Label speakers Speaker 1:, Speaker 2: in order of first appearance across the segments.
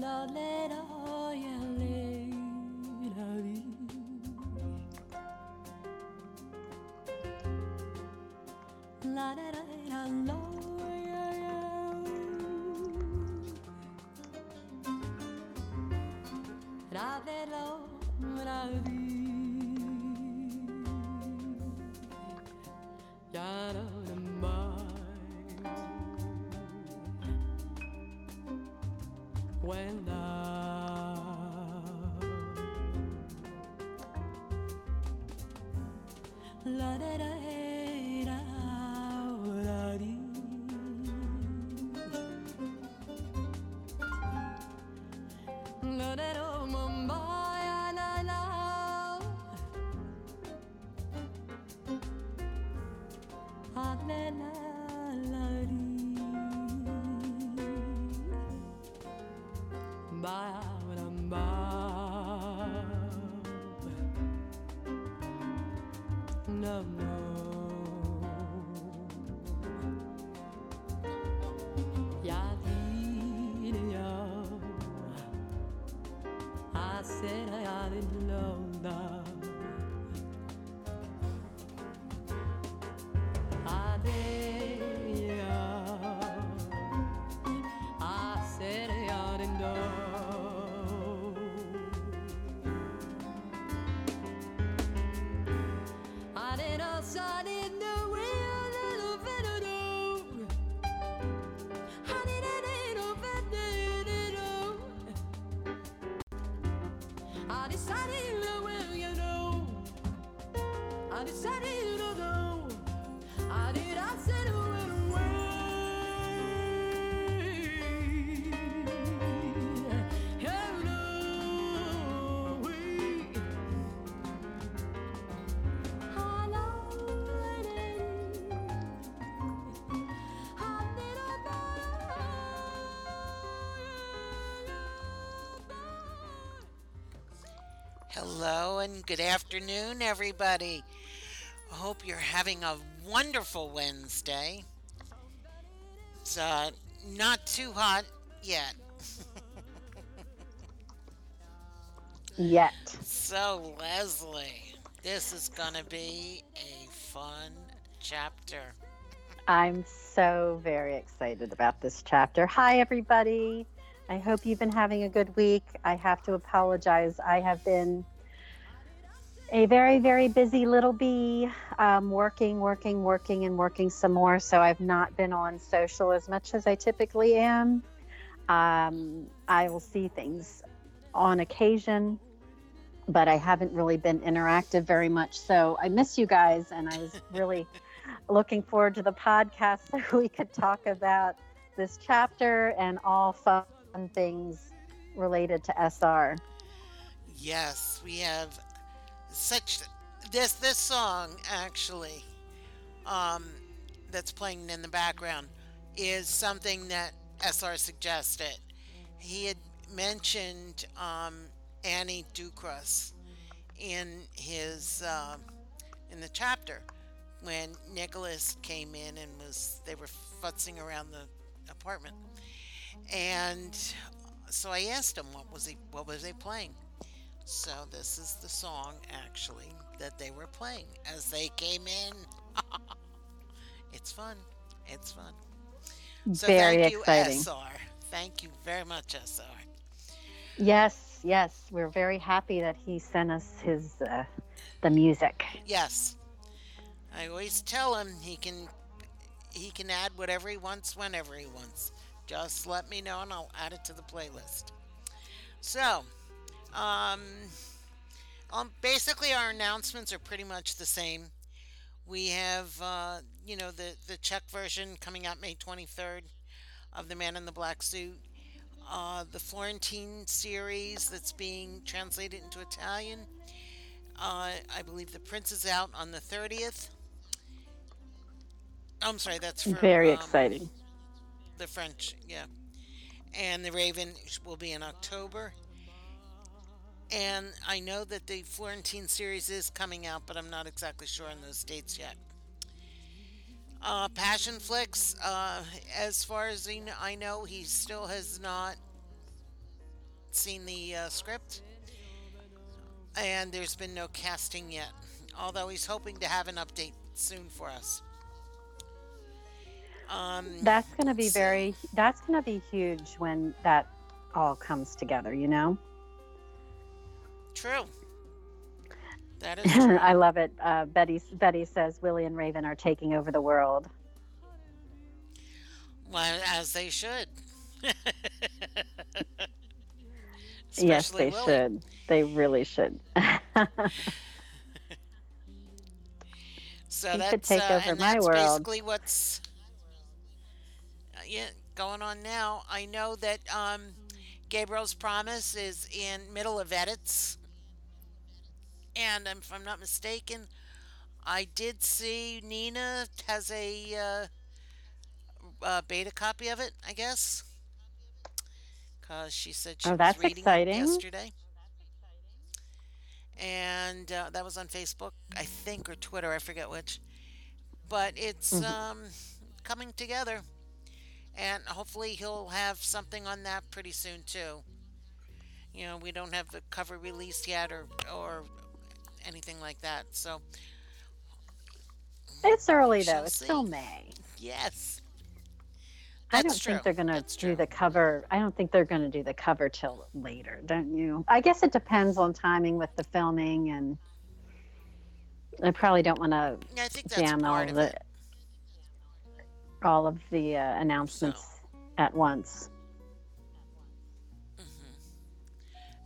Speaker 1: la la Hello,
Speaker 2: and good afternoon, everybody. I hope you're having a wonderful Wednesday. It's uh, not too hot yet.
Speaker 3: Yet.
Speaker 2: So, Leslie, this is going to be a fun chapter.
Speaker 3: I'm so very excited about this chapter. Hi, everybody. I hope you've been having a good week. I have to apologize. I have been a very, very busy little bee, um, working, working, working, and working some more. So I've not been on social as much as I typically am. Um, I will see things on occasion, but I haven't really been interactive very much. So I miss you guys, and I was really looking forward to the podcast so we could talk about this chapter and all fun things related to SR.
Speaker 2: Yes, we have such this this song actually um that's playing in the background is something that SR suggested. He had mentioned um Annie Ducros in his um in the chapter when Nicholas came in and was they were futzing around the apartment. And so I asked him what was he what was they playing? So this is the song actually that they were playing as they came in. it's fun. It's fun. So
Speaker 3: very
Speaker 2: thank you,
Speaker 3: exciting.
Speaker 2: SR. Thank you very much, SR.
Speaker 3: Yes, yes, we're very happy that he sent us his uh, the music.
Speaker 2: Yes. I always tell him he can he can add whatever he wants whenever he wants. Just let me know and I'll add it to the playlist. So, um, um basically our announcements are pretty much the same. We have uh, you know the the Czech version coming out May 23rd of The Man in the Black Suit. Uh, the Florentine series that's being translated into Italian. Uh, I believe The Prince is out on the 30th. I'm sorry, that's for
Speaker 3: Very
Speaker 2: um,
Speaker 3: exciting.
Speaker 2: The French, yeah. And the Raven will be in October. And I know that the Florentine series is coming out, but I'm not exactly sure on those dates yet. Uh, Passionflix, uh, as far as he I know, he still has not seen the uh, script. And there's been no casting yet, although he's hoping to have an update soon for us. Um,
Speaker 3: That's going to be
Speaker 2: let's
Speaker 3: very, that's going to be huge when that all comes together, you know?
Speaker 2: True. That is true.
Speaker 3: I love it. Uh, Betty, Betty says Willie and Raven are taking over the world.
Speaker 2: well, as they should.
Speaker 3: yes, they
Speaker 2: Willie.
Speaker 3: should. They really should.
Speaker 2: So
Speaker 3: He
Speaker 2: that's
Speaker 3: take
Speaker 2: uh,
Speaker 3: over
Speaker 2: and
Speaker 3: my
Speaker 2: that's
Speaker 3: world.
Speaker 2: basically what's uh, yeah going on now. I know that um, Gabriel's Promise is in middle of edits, and if I'm not mistaken, I did see Nina has a uh, uh, beta copy of it. I guess because she said she
Speaker 3: Oh,
Speaker 2: was
Speaker 3: that's
Speaker 2: reading
Speaker 3: exciting.
Speaker 2: it yesterday. And uh, that was on Facebook, I think, or Twitter, I forget which. But it's
Speaker 3: Mhm.
Speaker 2: um, coming together, and hopefully he'll have something on that pretty soon too. You know, we don't have the cover released yet, or or anything like that. So
Speaker 3: it's early, though. It's
Speaker 2: see.
Speaker 3: still May.
Speaker 2: yes,
Speaker 3: I don't
Speaker 2: true.
Speaker 3: think they're going to
Speaker 2: That's
Speaker 3: do the cover. I don't think they're going to do the cover till later, don't you? I guess it depends on timing with the filming, and I probably don't want to
Speaker 2: yeah, I think that's
Speaker 3: jam all
Speaker 2: of
Speaker 3: the
Speaker 2: it.
Speaker 3: all of the uh, announcements at once.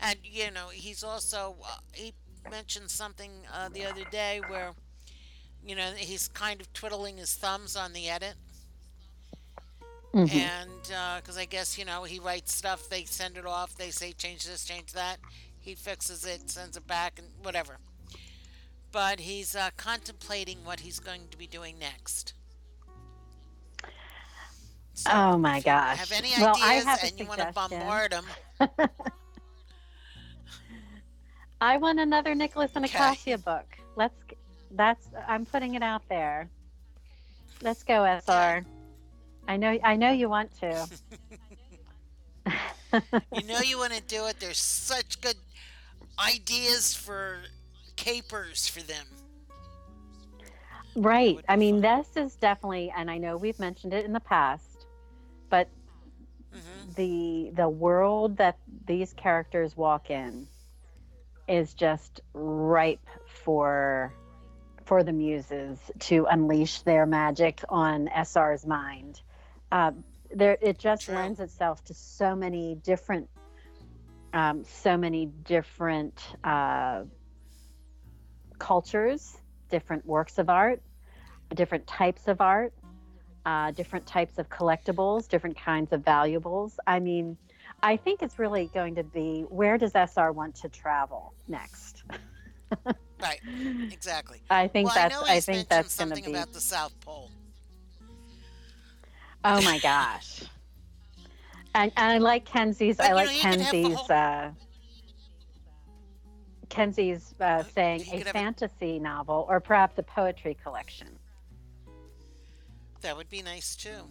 Speaker 2: And you know, he's also uh, he mentioned something uh, the other day where you know he's kind of twiddling his thumbs on the edit,
Speaker 3: Mhm.
Speaker 2: and because I guess you know he writes stuff, they send it off, they say change this, change that, he fixes it, sends it back, and whatever. But he's uh, contemplating what he's going to be doing next. So
Speaker 3: Oh my gosh!
Speaker 2: Have any
Speaker 3: well, I
Speaker 2: ideas
Speaker 3: have
Speaker 2: and you want to bombard him?
Speaker 3: I want another Nicholas and
Speaker 2: Okay.
Speaker 3: Acacia book. Let's. That's. I'm putting it out there. Let's go, SR. I know. I know you want to.
Speaker 2: You know you want to do it. There's such good ideas for capers for them.
Speaker 3: Right. I mean,
Speaker 2: fun.
Speaker 3: this is definitely, and I know we've mentioned it in the past, but
Speaker 2: hmm
Speaker 3: the the world that these characters walk in is just ripe for for the muses to unleash their magic on SR's mind. Uh, there, it just
Speaker 2: True.
Speaker 3: lends itself to so many different, um, so many different uh, cultures, different works of art, different types of art, uh, different types of collectibles, different kinds of valuables. I mean, I think it's really going to be where does SR want to travel next?
Speaker 2: Right. Exactly.
Speaker 3: I think
Speaker 2: well,
Speaker 3: that's
Speaker 2: I
Speaker 3: I think that's going to be.
Speaker 2: about the South Pole.
Speaker 3: Oh my gosh. And, and I like Kenzie's.
Speaker 2: But,
Speaker 3: I like
Speaker 2: know, you could have the
Speaker 3: Kenzie's.
Speaker 2: whole-
Speaker 3: Uh, Kenzie's uh, saying a
Speaker 2: have a-
Speaker 3: fantasy novel or perhaps a poetry collection.
Speaker 2: That would be nice too.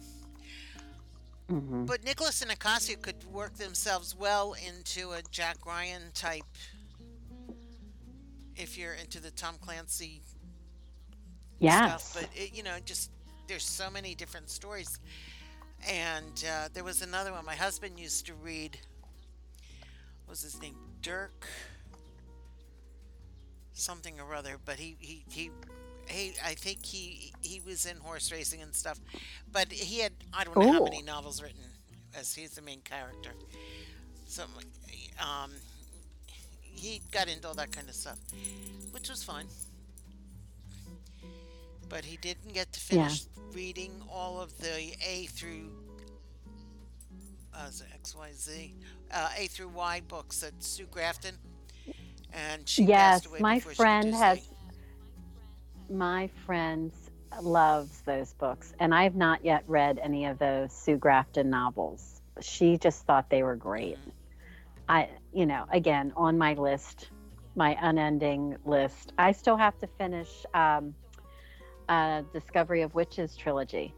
Speaker 3: Hmm
Speaker 2: But Nicholas and Acacia could work themselves well into a Jack Ryan type. If you're into the Tom Clancy
Speaker 3: Yes.
Speaker 2: stuff, but it, you know, just there's so many different stories. And uh, there was another one my husband used to read. What was his name? Dirk something or other, but he he he. He, I think he he was in horse racing and stuff, but he had I don't know how many novels written as he's the main character. So, um, he got into all that kind of stuff, which was fine. But he didn't get to
Speaker 3: Yeah.
Speaker 2: finish reading all of the A through uh, X Y Z uh, A through Y books that Sue Grafton, and she
Speaker 3: Yes,
Speaker 2: passed away
Speaker 3: my
Speaker 2: before she could
Speaker 3: friend has-. My friends loves those books, and I've not yet read any of those Sue Grafton novels. She just thought they were great. I, you know, again on my list, my unending list. I still have to finish um, uh, Discovery of Witches trilogy.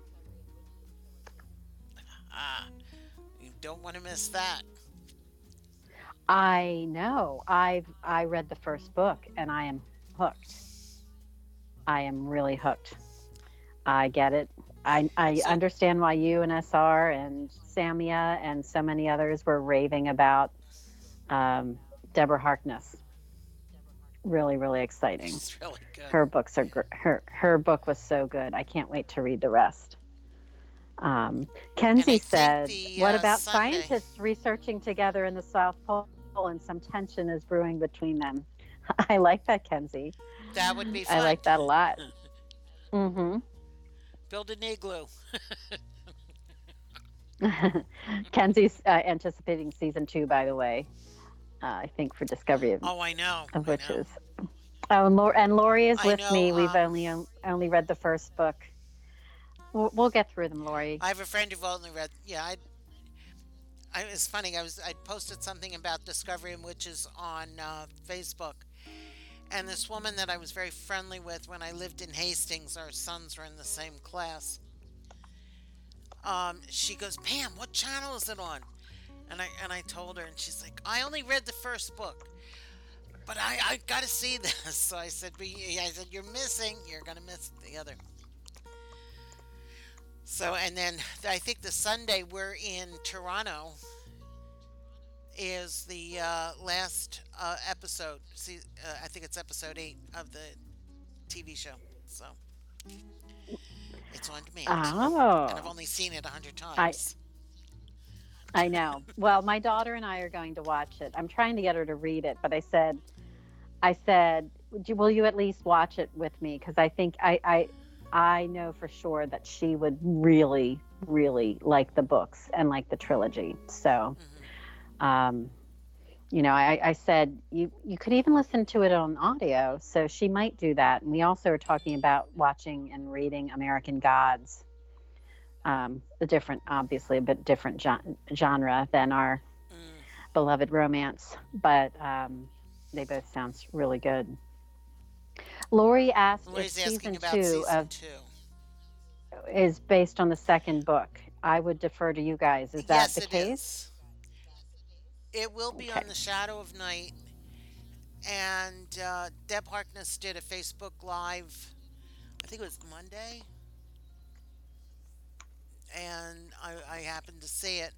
Speaker 2: Ah, you don't want to miss that.
Speaker 3: I know. I've I read the first book and I am hooked. I am really hooked. I get it. I I
Speaker 2: So-
Speaker 3: understand why you and SR and Samia and so many others were raving about um, Deborah Harkness. Really, really exciting.
Speaker 2: Really.
Speaker 3: Her books are gr- her her book was so good. I can't wait to read the rest. Um, Kenzie said,
Speaker 2: the,
Speaker 3: "What
Speaker 2: uh,
Speaker 3: about
Speaker 2: Sunday-
Speaker 3: scientists researching together in the South Pole, and some tension is brewing between them?" I like that, Kenzie.
Speaker 2: that would be fun.
Speaker 3: I like that a lot. Mm-hmm.
Speaker 2: Build an igloo.
Speaker 3: Kenzie's uh, anticipating season two, by the way. Uh, I think for Discovery of,
Speaker 2: Oh, I know.
Speaker 3: of
Speaker 2: I know.
Speaker 3: Witches. Oh, and, Lor- and Lori is
Speaker 2: I
Speaker 3: with
Speaker 2: know,
Speaker 3: me. We've
Speaker 2: um,
Speaker 3: only only read the first book. We'll, we'll get through them, Lori.
Speaker 2: I have a friend who've only read. Yeah, I. I it's funny. I was I posted something about Discovery and Witches on uh, Facebook, and this woman that I was very friendly with when I lived in Hastings, our sons were in the same class. Um, she goes, Pam, what channel is it on? And I and I told her, and she's like, I only read the first book, but I I got to see this. So I said, I said, you're missing. You're gonna miss the other. So, and then I think the Sunday we're in Toronto is the uh, last uh, episode. See, uh, I think it's episode eight of the TV show. So it's on demand,
Speaker 3: Oh,
Speaker 2: and I've only seen it a hundred times.
Speaker 3: I know. Well, my daughter and I are going to watch it. I'm trying to get her to read it, but I said, I said, you- will you at least watch it with me? Because I think I, I, I know for sure that she would really, really like the books and like the trilogy. So,
Speaker 2: Mhm.
Speaker 3: Um, you know, I, I said you you could even listen to it on audio. So she might do that. And we also are talking about watching and reading American Gods. Um, a different, obviously, a bit different gen- genre than our
Speaker 2: Mm.
Speaker 3: beloved romance, but um, they both sound really good. Lori asked
Speaker 2: Lori's
Speaker 3: if season
Speaker 2: about
Speaker 3: two
Speaker 2: season
Speaker 3: of
Speaker 2: two.
Speaker 3: is based on the second book. I would defer to you guys. Is that
Speaker 2: yes,
Speaker 3: the case?
Speaker 2: is. It will be
Speaker 3: Okay.
Speaker 2: on the Shadow of Night, and uh, Deb Harkness did a Facebook Live. I think it was Monday, and I, I happened to see it.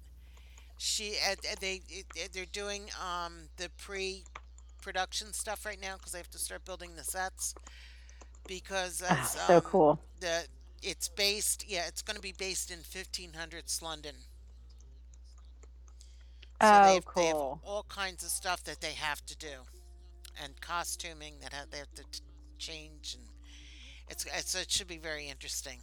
Speaker 2: She uh, they it, they're doing um, the pre-production stuff right now because they have to start building the sets because
Speaker 3: Ah,
Speaker 2: as,
Speaker 3: so
Speaker 2: um,
Speaker 3: cool.
Speaker 2: the it's based yeah it's going to be based in 1500s London. So
Speaker 3: Oh,
Speaker 2: they have, they have
Speaker 3: cool.
Speaker 2: all kinds of stuff that they have to do, and costuming that have, they have to t- change, and it's, it's it should be very interesting.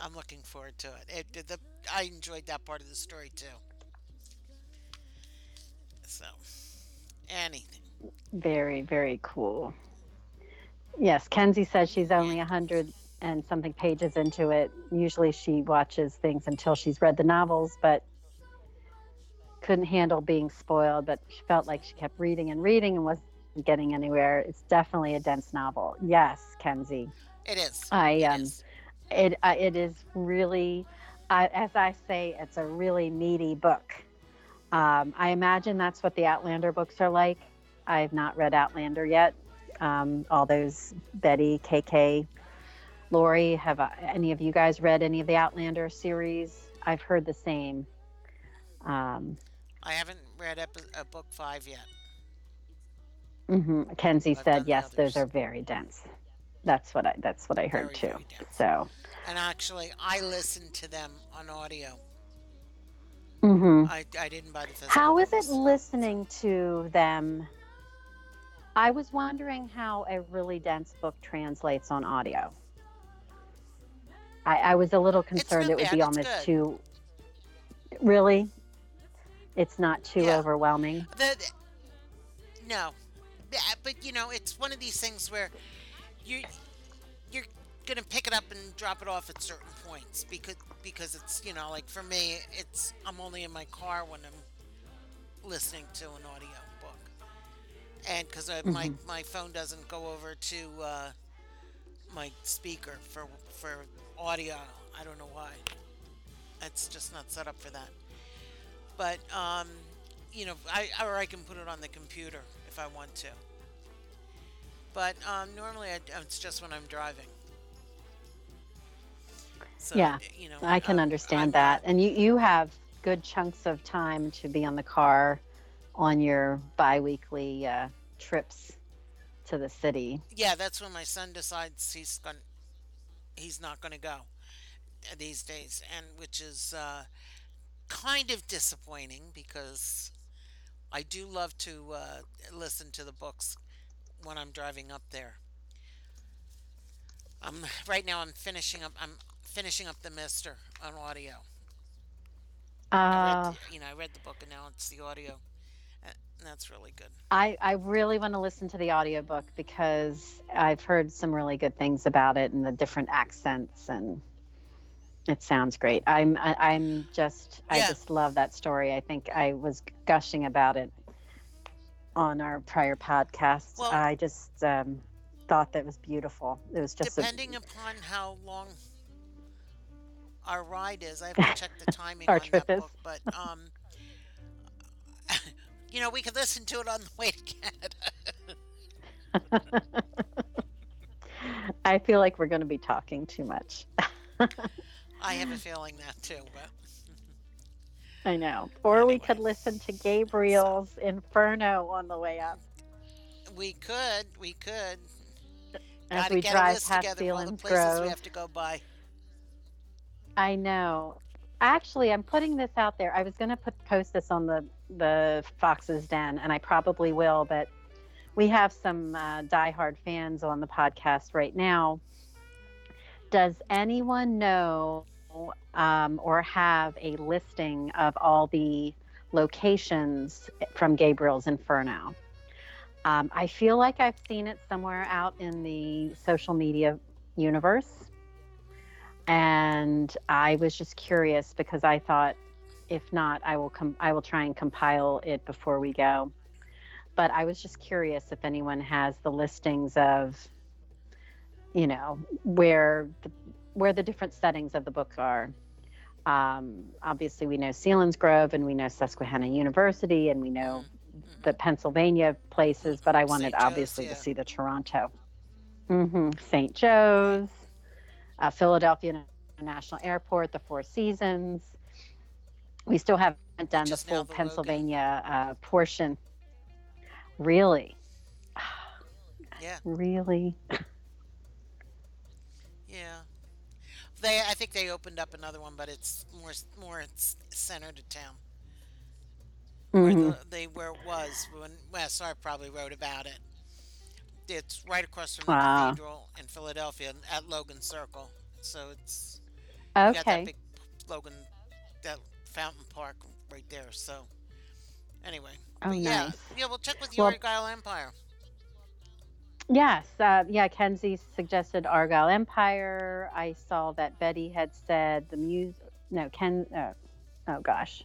Speaker 2: I'm looking forward to it. it the, I enjoyed that part of the story too. So, anything.
Speaker 3: Very, very cool. Yes, Kenzie says she's only a hundred and something pages into it. Usually she watches things until she's read the novels, but couldn't handle being spoiled. But she felt like she kept reading and reading and wasn't getting anywhere. It's definitely a dense novel. Yes, Kenzie.
Speaker 2: It is.
Speaker 3: I
Speaker 2: It
Speaker 3: um,
Speaker 2: is.
Speaker 3: it uh, it is really, uh, as I say, it's a really meaty book. Um, I imagine that's what the Outlander books are like. I have not read Outlander yet. Um, all those Betty, KK, Lori, have uh, any of you guys read any of the Outlander series? I've heard the same. Um,
Speaker 2: I haven't read epi- uh, book five yet.
Speaker 3: mhm. Kenzie
Speaker 2: I've
Speaker 3: said yes, those are very dense. That's what I that's what I heard
Speaker 2: Very,
Speaker 3: too.
Speaker 2: very.
Speaker 3: So,
Speaker 2: And actually, I listened to them on audio.
Speaker 3: mhm.
Speaker 2: I, I didn't buy the physical.
Speaker 3: How is it listening to them? I was wondering how a really dense book translates on audio. I, I was a little concerned it would
Speaker 2: bad,
Speaker 3: be almost too. Really? It's not too
Speaker 2: Yeah.
Speaker 3: overwhelming.
Speaker 2: The, the- no, but you know, it's one of these things where you you're gonna pick it up and drop it off at certain points because because it's you know like for me it's I'm only in my car when I'm listening to an audio book. And because my my phone doesn't go over to uh, my speaker for for audio. I don't know why. It's just not set up for that but um, you know I or I can put it on the computer if I want to but um, normally I, it's just when I'm driving so,
Speaker 3: Yeah,
Speaker 2: you know,
Speaker 3: I can
Speaker 2: um,
Speaker 3: understand
Speaker 2: I'm
Speaker 3: that. And you, you have good chunks of time to be on the car on your biweekly uh, trips to the city.
Speaker 2: yeah, that's when my son decides he's going he's not going to go these days, and which is uh, kind of disappointing because I do love to uh, listen to the books when I'm driving up there. Um, right now I'm finishing up. I'm finishing up the Mister on audio.
Speaker 3: Uh,
Speaker 2: the, you know, I read the book and now it's the audio, and that's really good.
Speaker 3: I, I really want to listen to the audiobook because I've heard some really good things about it and the different accents and it sounds great. I'm I, I'm just I
Speaker 2: Yeah.
Speaker 3: just love that story. I think I was gushing about it on our prior podcast.
Speaker 2: Well-
Speaker 3: I just um, thought that was beautiful. It was just a,
Speaker 2: Depending upon how long our ride is, I have to check the timing
Speaker 3: Our
Speaker 2: on
Speaker 3: trip
Speaker 2: that
Speaker 3: is.
Speaker 2: book. But um, you know, we could listen to it on the way to Canada.
Speaker 3: I feel like we're going to be talking too much.
Speaker 2: I have a feeling that too. But
Speaker 3: I know. Or we could listen to Gabriel's Inferno on the way up
Speaker 2: we could, we could.
Speaker 3: as
Speaker 2: Gotta
Speaker 3: we
Speaker 2: get
Speaker 3: drive past
Speaker 2: together all the places we have to go by.
Speaker 3: I know. Actually, I'm putting this out there. I was going to put post this on the the Fox's Den, and I probably will. But we have some uh, diehard fans on the podcast right now. Does anyone know um, or have a listing of all the locations from Gabriel's Inferno? Um, I feel like I've seen it somewhere out in the social media universe and I was just curious because I thought, if not, I will com- I will try and compile it before we go. But I was just curious if anyone has the listings of, you know, where the, where the different settings of the book are. Um, obviously, we know Selinsgrove and we know Susquehanna University and we know the Pennsylvania places, but I wanted
Speaker 2: Joe's,
Speaker 3: obviously
Speaker 2: yeah.
Speaker 3: to see the Toronto, hmm St. Joe's, uh, Philadelphia International Airport, the Four Seasons. We still haven't done
Speaker 2: Which
Speaker 3: the full
Speaker 2: the
Speaker 3: Pennsylvania uh, portion. Really,
Speaker 2: Yeah,
Speaker 3: really.
Speaker 2: yeah. They, I think they opened up another one, but it's more more it's centered to town. where
Speaker 3: Mhm.
Speaker 2: the, they where it was when well, SR probably wrote about it. It's right across from the
Speaker 3: Wow.
Speaker 2: cathedral in Philadelphia at Logan Circle. So it's you got that
Speaker 3: Okay.
Speaker 2: big Logan that fountain park right there. So anyway,
Speaker 3: Oh,
Speaker 2: yeah, yeah, we'll check with the
Speaker 3: Well-
Speaker 2: Argyle Empire.
Speaker 3: Yes, uh, yeah. Kenzie suggested Argyle Empire. I saw that Betty had said the Muse. No, Ken. Uh, oh gosh,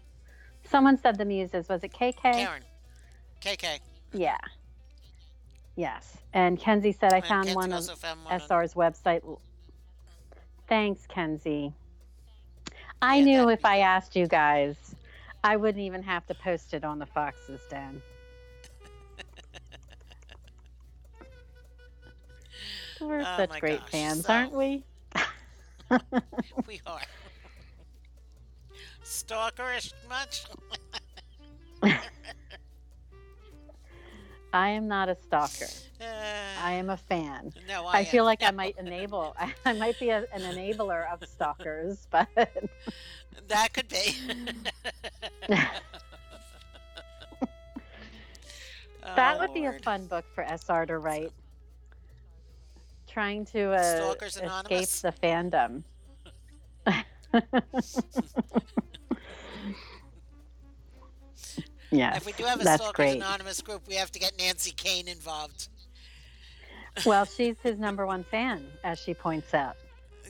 Speaker 3: someone said the Muses. Was it KK?
Speaker 2: Karen, KK.
Speaker 3: Yeah. Yes, and Kenzie said I
Speaker 2: And
Speaker 3: found one of
Speaker 2: found one on-
Speaker 3: SR's website. Thanks, Kenzie. I
Speaker 2: Yeah,
Speaker 3: knew if I asked you guys, I wouldn't even have to post it on the Fox's Den. We're
Speaker 2: Oh
Speaker 3: such
Speaker 2: my
Speaker 3: great
Speaker 2: gosh,
Speaker 3: fans,
Speaker 2: so-
Speaker 3: aren't we?
Speaker 2: We are. Stalkerish much?
Speaker 3: I am not a stalker.
Speaker 2: Uh,
Speaker 3: I am a fan.
Speaker 2: no,
Speaker 3: I,
Speaker 2: I,
Speaker 3: feel
Speaker 2: am.
Speaker 3: like I might enable. I, might be a, an enabler of stalkers, but
Speaker 2: That could be.
Speaker 3: that
Speaker 2: Oh,
Speaker 3: would be a
Speaker 2: Lord.
Speaker 3: fun book for SR to write. Trying to uh, escape
Speaker 2: Anonymous?
Speaker 3: the fandom. yes,
Speaker 2: If we do have a Stalkers
Speaker 3: great.
Speaker 2: Anonymous group, we have to get Nancy Kane involved.
Speaker 3: Well, she's his number one fan, as she points out.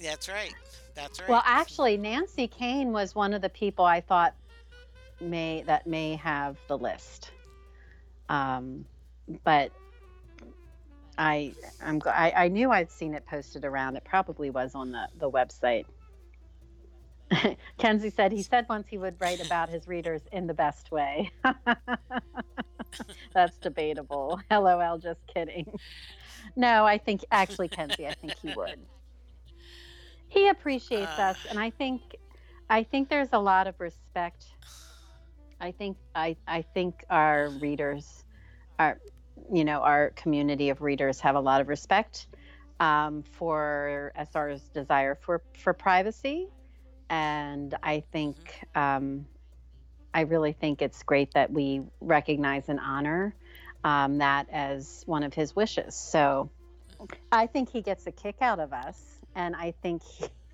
Speaker 2: That's right. That's right.
Speaker 3: Well, actually, Nancy Kane was one of the people I thought may that may have the list. Um, but I I'm I, I knew I'd seen it posted around. It probably was on the the website. Kenzie said he said once he would write about his readers in the best way. That's debatable. LOL, just kidding. No, I think actually, Kenzie, I think he would. He appreciates
Speaker 2: Uh.
Speaker 3: us, and I think, I think there's a lot of respect. I think I I think our readers, our you know our community of readers have a lot of respect um, for SR's desire for for privacy, and I think um, I really think it's great that we recognize and honor um, that as one of his wishes. So I think he gets a kick out of us, and I think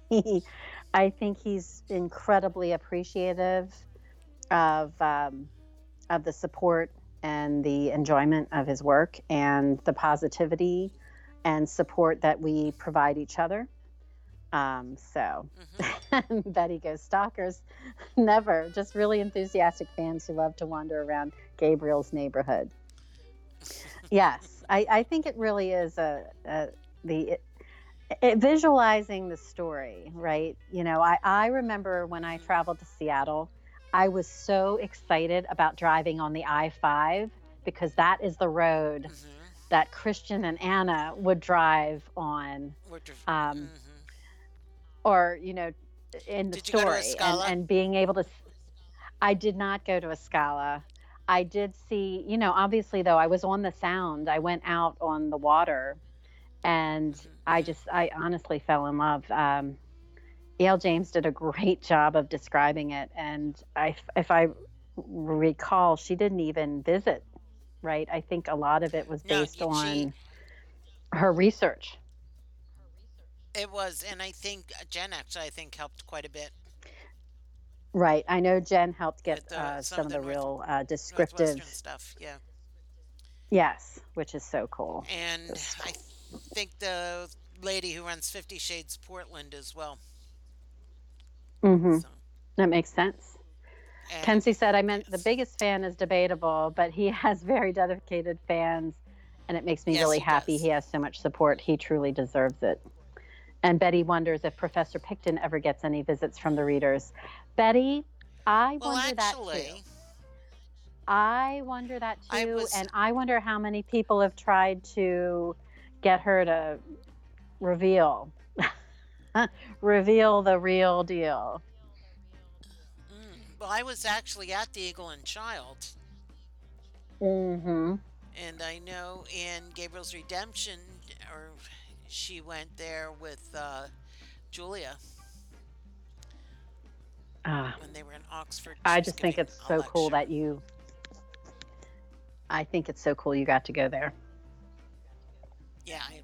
Speaker 3: he, I think he's incredibly appreciative of um, of the support and the enjoyment of his work and the positivity and support that we provide each other. Um, so
Speaker 2: Mhm.
Speaker 3: Betty goes stalkers, never. Just really enthusiastic fans who love to wander around Gabriel's neighborhood. Yes, I, I think it really is a, a the it, it, visualizing the story, right? You know, I, I remember when I traveled to Seattle, I was so excited about driving on the I 5 because that is the road
Speaker 2: Mhm.
Speaker 3: that Christian and Anna would drive on, Um,
Speaker 2: mhm.
Speaker 3: or, you know, in the
Speaker 2: Did you go to
Speaker 3: story and, and being able to. I did not go to Escala. I did see, you know, obviously though, I was on the sound. I went out on the water and
Speaker 2: Mhm,
Speaker 3: I just, I honestly fell in love. Um, E.L. James did a great job of describing it. And I, if I recall, she didn't even visit, right? I think a lot of it was
Speaker 2: No,
Speaker 3: based
Speaker 2: she-
Speaker 3: on her research.
Speaker 2: It was, and I think uh, Jen actually, I think helped quite a bit.
Speaker 3: Right. I know Jen helped get
Speaker 2: With, uh,
Speaker 3: uh,
Speaker 2: some
Speaker 3: some
Speaker 2: of the
Speaker 3: the
Speaker 2: North-
Speaker 3: real uh, descriptive.
Speaker 2: stuff, yeah.
Speaker 3: Yes, which is so cool.
Speaker 2: And
Speaker 3: Just-
Speaker 2: I think the lady who runs Fifty Shades Portland as well.
Speaker 3: Hmm
Speaker 2: So,
Speaker 3: That makes sense.
Speaker 2: and-
Speaker 3: Kenzie said, I meant the biggest fan is debatable, but he has very dedicated fans, and it makes me
Speaker 2: Yes,
Speaker 3: really happy
Speaker 2: does.
Speaker 3: he has so much support. He truly deserves it. And Betty wonders if Professor Picton ever gets any visits from the readers. Betty, I
Speaker 2: Well,
Speaker 3: wonder that too. I wonder that too,
Speaker 2: I was-
Speaker 3: and I wonder how many people have tried to get her to reveal reveal the real deal.
Speaker 2: mm, well, I was actually at the Eagle and Child,
Speaker 3: Mm-hmm.
Speaker 2: and I know in Gabriel's Redemption, or she went there with uh, Julia
Speaker 3: Ah,
Speaker 2: when they were in Oxford.
Speaker 3: I just think it's so cool that you. I think it's so cool you got to go there.
Speaker 2: Yeah, I,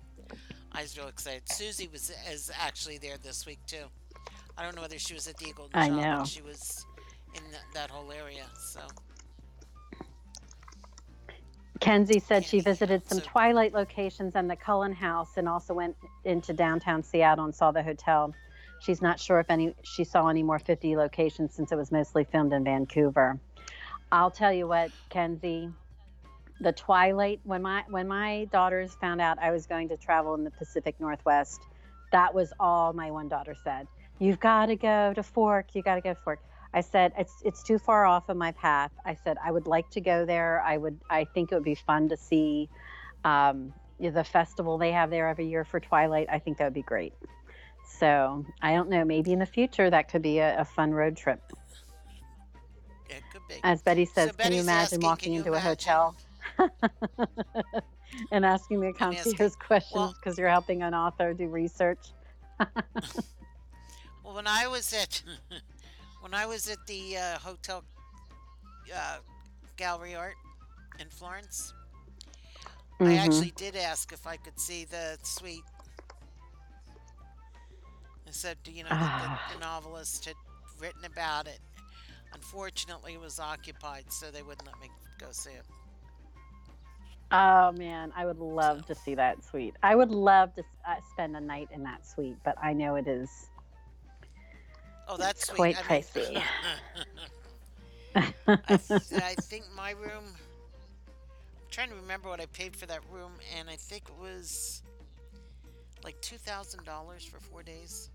Speaker 2: I was real excited. Susie was is actually there this week too. I don't know whether she was at the Eagle
Speaker 3: I know.
Speaker 2: she was in that, that whole area. So
Speaker 3: Kenzie said she visited some
Speaker 2: so-
Speaker 3: Twilight locations and the Cullen House, and also went into downtown Seattle and saw the hotel. She's not sure if any she saw any more 50 locations since it was mostly filmed in Vancouver. I'll tell you what, Kenzie, the Twilight when my when my daughters found out I was going to travel in the Pacific Northwest, that was all my one daughter said. You've got to go to Fork. You got to go to Fork. I said it's it's too far off of my path. I said I would like to go there. I would. I think it would be fun to see um, the festival they have there every year for Twilight. I think that would be great. So I don't know. Maybe in the future that could be a, a fun road trip.
Speaker 2: it could be.
Speaker 3: As Betty says, can
Speaker 2: Betty's
Speaker 3: you imagine
Speaker 2: asking,
Speaker 3: walking
Speaker 2: you
Speaker 3: into a hotel and asking the concierge questions
Speaker 2: well-
Speaker 3: because you're helping an author do research?
Speaker 2: Well, when I was at when I was at the uh, hotel uh, Gallery Art in Florence, I
Speaker 3: Mhm.
Speaker 2: actually did ask if I could see the suite. I said, you know, that
Speaker 3: Ah.
Speaker 2: the, the novelist had written about it. Unfortunately, it was occupied, so they wouldn't let me go see it.
Speaker 3: Oh man, I would love to see that suite. I would love to uh, spend a night in that suite, but I know it is.
Speaker 2: Oh, that's
Speaker 3: quite
Speaker 2: I mean-
Speaker 3: pricey.
Speaker 2: I, th- I think my room. I'm trying to remember what I paid for that room, and I think it was like two thousand dollars for four days.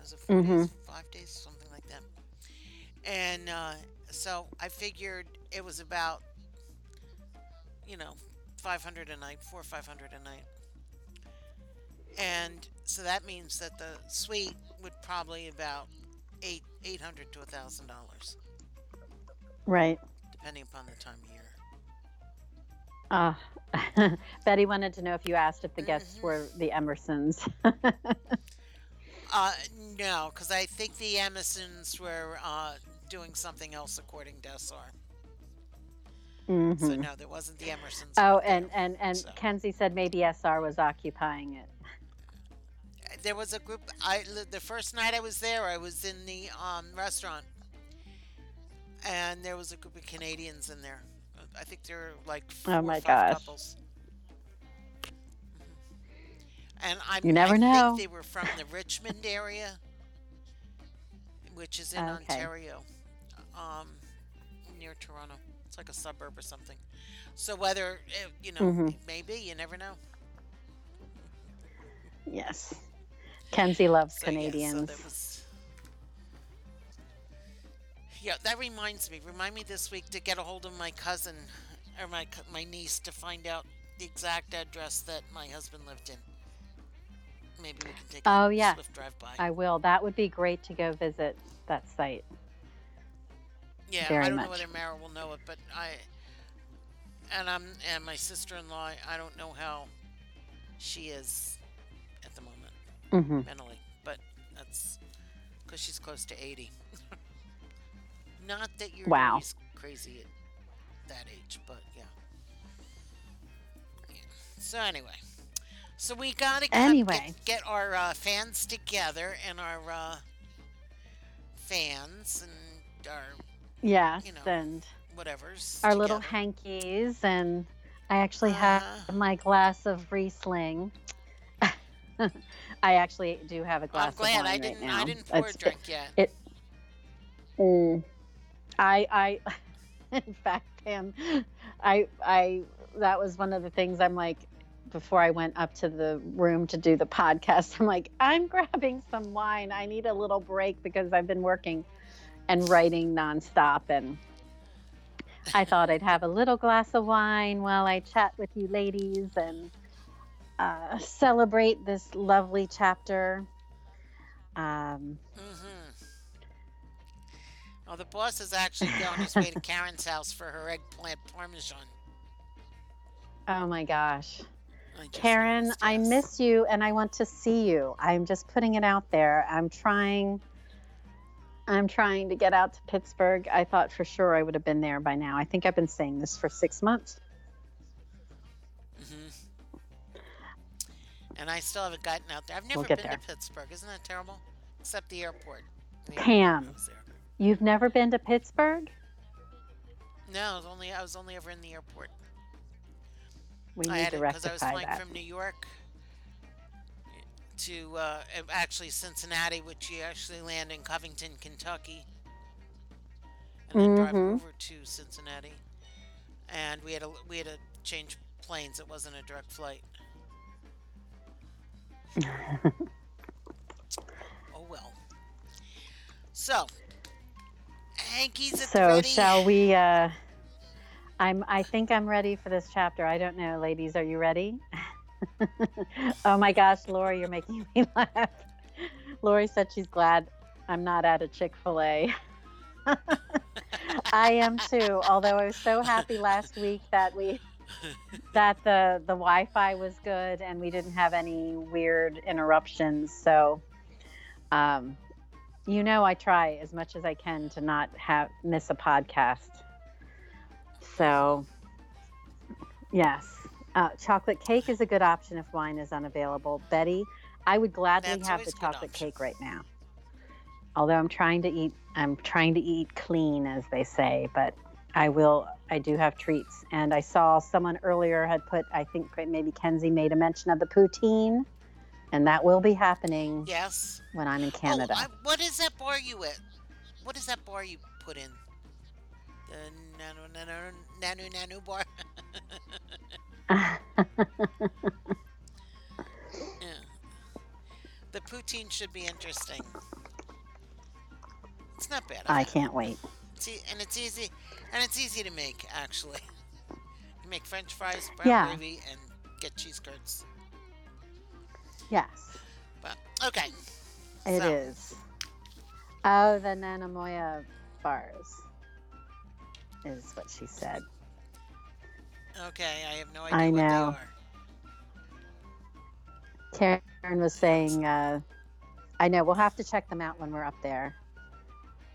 Speaker 2: Was it 4
Speaker 3: Mhm.
Speaker 2: days, five days, something like that? And uh, so I figured it was about, you know, five hundred a night, four or five hundred a night. And so that means that the suite would probably about eight eight hundred to a thousand dollars
Speaker 3: right.
Speaker 2: depending upon the time of year.
Speaker 3: Uh, Betty wanted to know if you asked if the guests
Speaker 2: Mhm.
Speaker 3: were the Emersons.
Speaker 2: Uh, no, because I think the Emersons were uh, doing something else according to SR. So
Speaker 3: Mhm.
Speaker 2: no, there wasn't the Emersons.
Speaker 3: Oh,
Speaker 2: were there.
Speaker 3: and and and
Speaker 2: so.
Speaker 3: Kenzie said maybe SR was occupying it.
Speaker 2: there was a group. I the first night I was there, I was in the um, restaurant, and there was a group of Canadians in there. I think there were like four
Speaker 3: Oh my gosh.
Speaker 2: couples. Mhm. And I,
Speaker 3: You never
Speaker 2: I
Speaker 3: know.
Speaker 2: think they were from the Richmond area, which is in
Speaker 3: Okay.
Speaker 2: Ontario, um, near Toronto. Like a suburb or something. So whether eh, you know,
Speaker 3: Mhm.
Speaker 2: maybe you never know.
Speaker 3: Yes. Kenzie loves
Speaker 2: So, yeah, so
Speaker 3: Canadians.
Speaker 2: was- Yeah, that reminds me. Remind me this week to get a hold of my cousin or my my niece to find out the exact address that my husband lived in. Maybe we can take
Speaker 3: Oh,
Speaker 2: a
Speaker 3: yeah.
Speaker 2: swift drive by.
Speaker 3: I will. That would be great to go visit that site.
Speaker 2: Yeah,
Speaker 3: very
Speaker 2: I don't
Speaker 3: much.
Speaker 2: know whether Mara will know it, but I and I'm and my sister-in-law. I don't know how she is at the moment.
Speaker 3: hmm
Speaker 2: mentally, but that's because she's close to 80. Not that you're
Speaker 3: Wow.
Speaker 2: crazy at that age, but yeah. Yeah. So anyway, so we gotta get,
Speaker 3: Anyway.
Speaker 2: get, get our uh, fans together and our uh, fans and our
Speaker 3: Yes,
Speaker 2: You know,
Speaker 3: and
Speaker 2: whatevers.
Speaker 3: our little
Speaker 2: together.
Speaker 3: hankies, and I actually have
Speaker 2: Uh-huh.
Speaker 3: my glass of Riesling. I actually do have a glass
Speaker 2: I'm glad
Speaker 3: of wine
Speaker 2: I
Speaker 3: right
Speaker 2: didn't.
Speaker 3: now.
Speaker 2: I didn't pour
Speaker 3: It's-
Speaker 2: a drink yet.
Speaker 3: Mm. I, I, in fact, Pam, I, I, that was one of the things I'm like, before I went up to the room to do the podcast, I'm like, I'm grabbing some wine. I need a little break because I've been working and writing nonstop. And I thought I'd have a little glass of wine while I chat with you ladies and uh, celebrate this lovely chapter. Um,
Speaker 2: Mm-hmm. Oh, the boss is actually going his way to Karen's house for her eggplant parmesan.
Speaker 3: oh my gosh.
Speaker 2: I
Speaker 3: Karen, I miss you and I want to see you. I'm just putting it out there. I'm trying I'm trying to get out to Pittsburgh. I thought for sure I would have been there by now. I think I've been saying this for 6 months.
Speaker 2: Mhm. And I still haven't gotten out there. I've never
Speaker 3: We'll
Speaker 2: been
Speaker 3: there.
Speaker 2: to Pittsburgh. Isn't that terrible? Except the airport. The
Speaker 3: Pam.
Speaker 2: airport.
Speaker 3: You've never been to Pittsburgh?
Speaker 2: No, I was only I was only ever in the airport.
Speaker 3: We
Speaker 2: I
Speaker 3: need
Speaker 2: had
Speaker 3: to
Speaker 2: it because I was flying
Speaker 3: that.
Speaker 2: from New York to uh, actually Cincinnati, which you actually land in Covington, Kentucky, and then drive
Speaker 3: Mhm.
Speaker 2: over to Cincinnati. And we had a we had to change planes. It wasn't a direct flight. oh well. So, the
Speaker 3: So,
Speaker 2: ready.
Speaker 3: shall we uh I'm I think I'm ready for this chapter. I don't know, ladies, are you ready? oh my gosh, Lori, you're making me laugh. Lori said she's glad I'm not at a Chick-fil-A. I am too, although I was so happy last week that we that the the Wi-Fi was good and we didn't have any weird interruptions. So um you know I try as much as I can to not have miss a podcast. So yes. Uh, chocolate cake is a good option if wine is unavailable. Betty, I would gladly
Speaker 2: That's
Speaker 3: have the
Speaker 2: always a good
Speaker 3: chocolate cake right now. Although I'm trying to eat I'm trying to eat clean as they say, but I will. I do have treats, and I saw someone earlier had put. I think maybe Kenzie made a mention of the poutine, and that will be happening
Speaker 2: Yes.
Speaker 3: when I'm in Canada.
Speaker 2: Oh, I, what is that bar you at? What is that bar you put in? The nanu nanu nanu nanu bar. Yeah. The poutine should be interesting. It's not bad.
Speaker 3: I can't wait.
Speaker 2: It's e- and it's easy, and it's easy to make actually. You make French fries, brown
Speaker 3: Yeah.
Speaker 2: gravy, and get cheese curds.
Speaker 3: Yes,
Speaker 2: But okay,
Speaker 3: it
Speaker 2: So-
Speaker 3: is. Oh, the Nanaimo bars is what she said.
Speaker 2: Okay. I have no idea
Speaker 3: I
Speaker 2: what
Speaker 3: know.
Speaker 2: they are.
Speaker 3: Karen was saying, uh, I know we'll have to check them out when we're up there.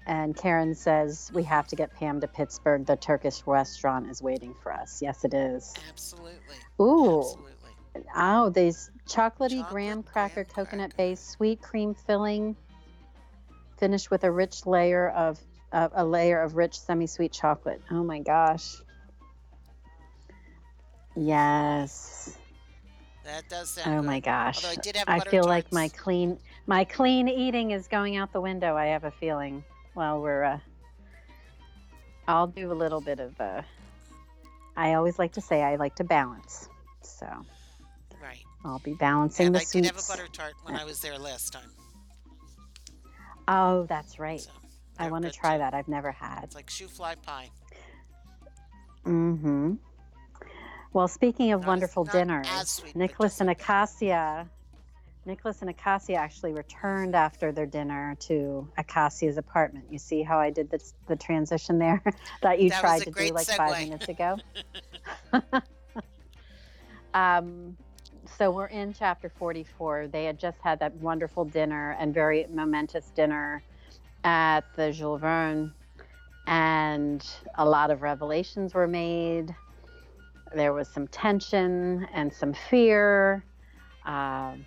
Speaker 3: And Karen says we have to get Pam to Pittsburgh. The Turkish restaurant is waiting for us. Yes, it is.
Speaker 2: Absolutely.
Speaker 3: Ooh,
Speaker 2: Absolutely.
Speaker 3: oh, these chocolatey
Speaker 2: Chocolate
Speaker 3: graham
Speaker 2: graham
Speaker 3: cracker,
Speaker 2: cracker.
Speaker 3: coconut based sweet cream filling, finished with a rich layer of uh, a layer of rich semi-sweet chocolate. Oh my gosh. Yes.
Speaker 2: That does sound.
Speaker 3: Oh
Speaker 2: good.
Speaker 3: my gosh.
Speaker 2: Although I did have
Speaker 3: I feel like my clean my clean eating is going out the window. I have a feeling. Well, we're uh I'll do a little bit of uh I always like to say I like to balance. So,
Speaker 2: Right.
Speaker 3: I'll be balancing
Speaker 2: And
Speaker 3: the
Speaker 2: I did
Speaker 3: sweets.
Speaker 2: have a butter tart when I was there last time.
Speaker 3: Oh, that's right.
Speaker 2: So
Speaker 3: I want to try
Speaker 2: too.
Speaker 3: that. I've never had.
Speaker 2: It's like shoofly pie.
Speaker 3: Mm Mhm. Well, speaking of
Speaker 2: Not
Speaker 3: wonderful
Speaker 2: not
Speaker 3: dinners,
Speaker 2: as sweet, but
Speaker 3: Nicholas
Speaker 2: just
Speaker 3: and. Acacia Nicholas and Acacia actually returned after their dinner to Acacia's apartment. You see how I did this, the transition there that you
Speaker 2: That was
Speaker 3: tried
Speaker 2: a
Speaker 3: to do
Speaker 2: great
Speaker 3: like five
Speaker 2: segue.
Speaker 3: minutes ago? um, so we're in chapter 44. They had just had that wonderful dinner and very momentous dinner at the Jules Verne, and a lot of revelations were made. There was some tension and some fear. Um,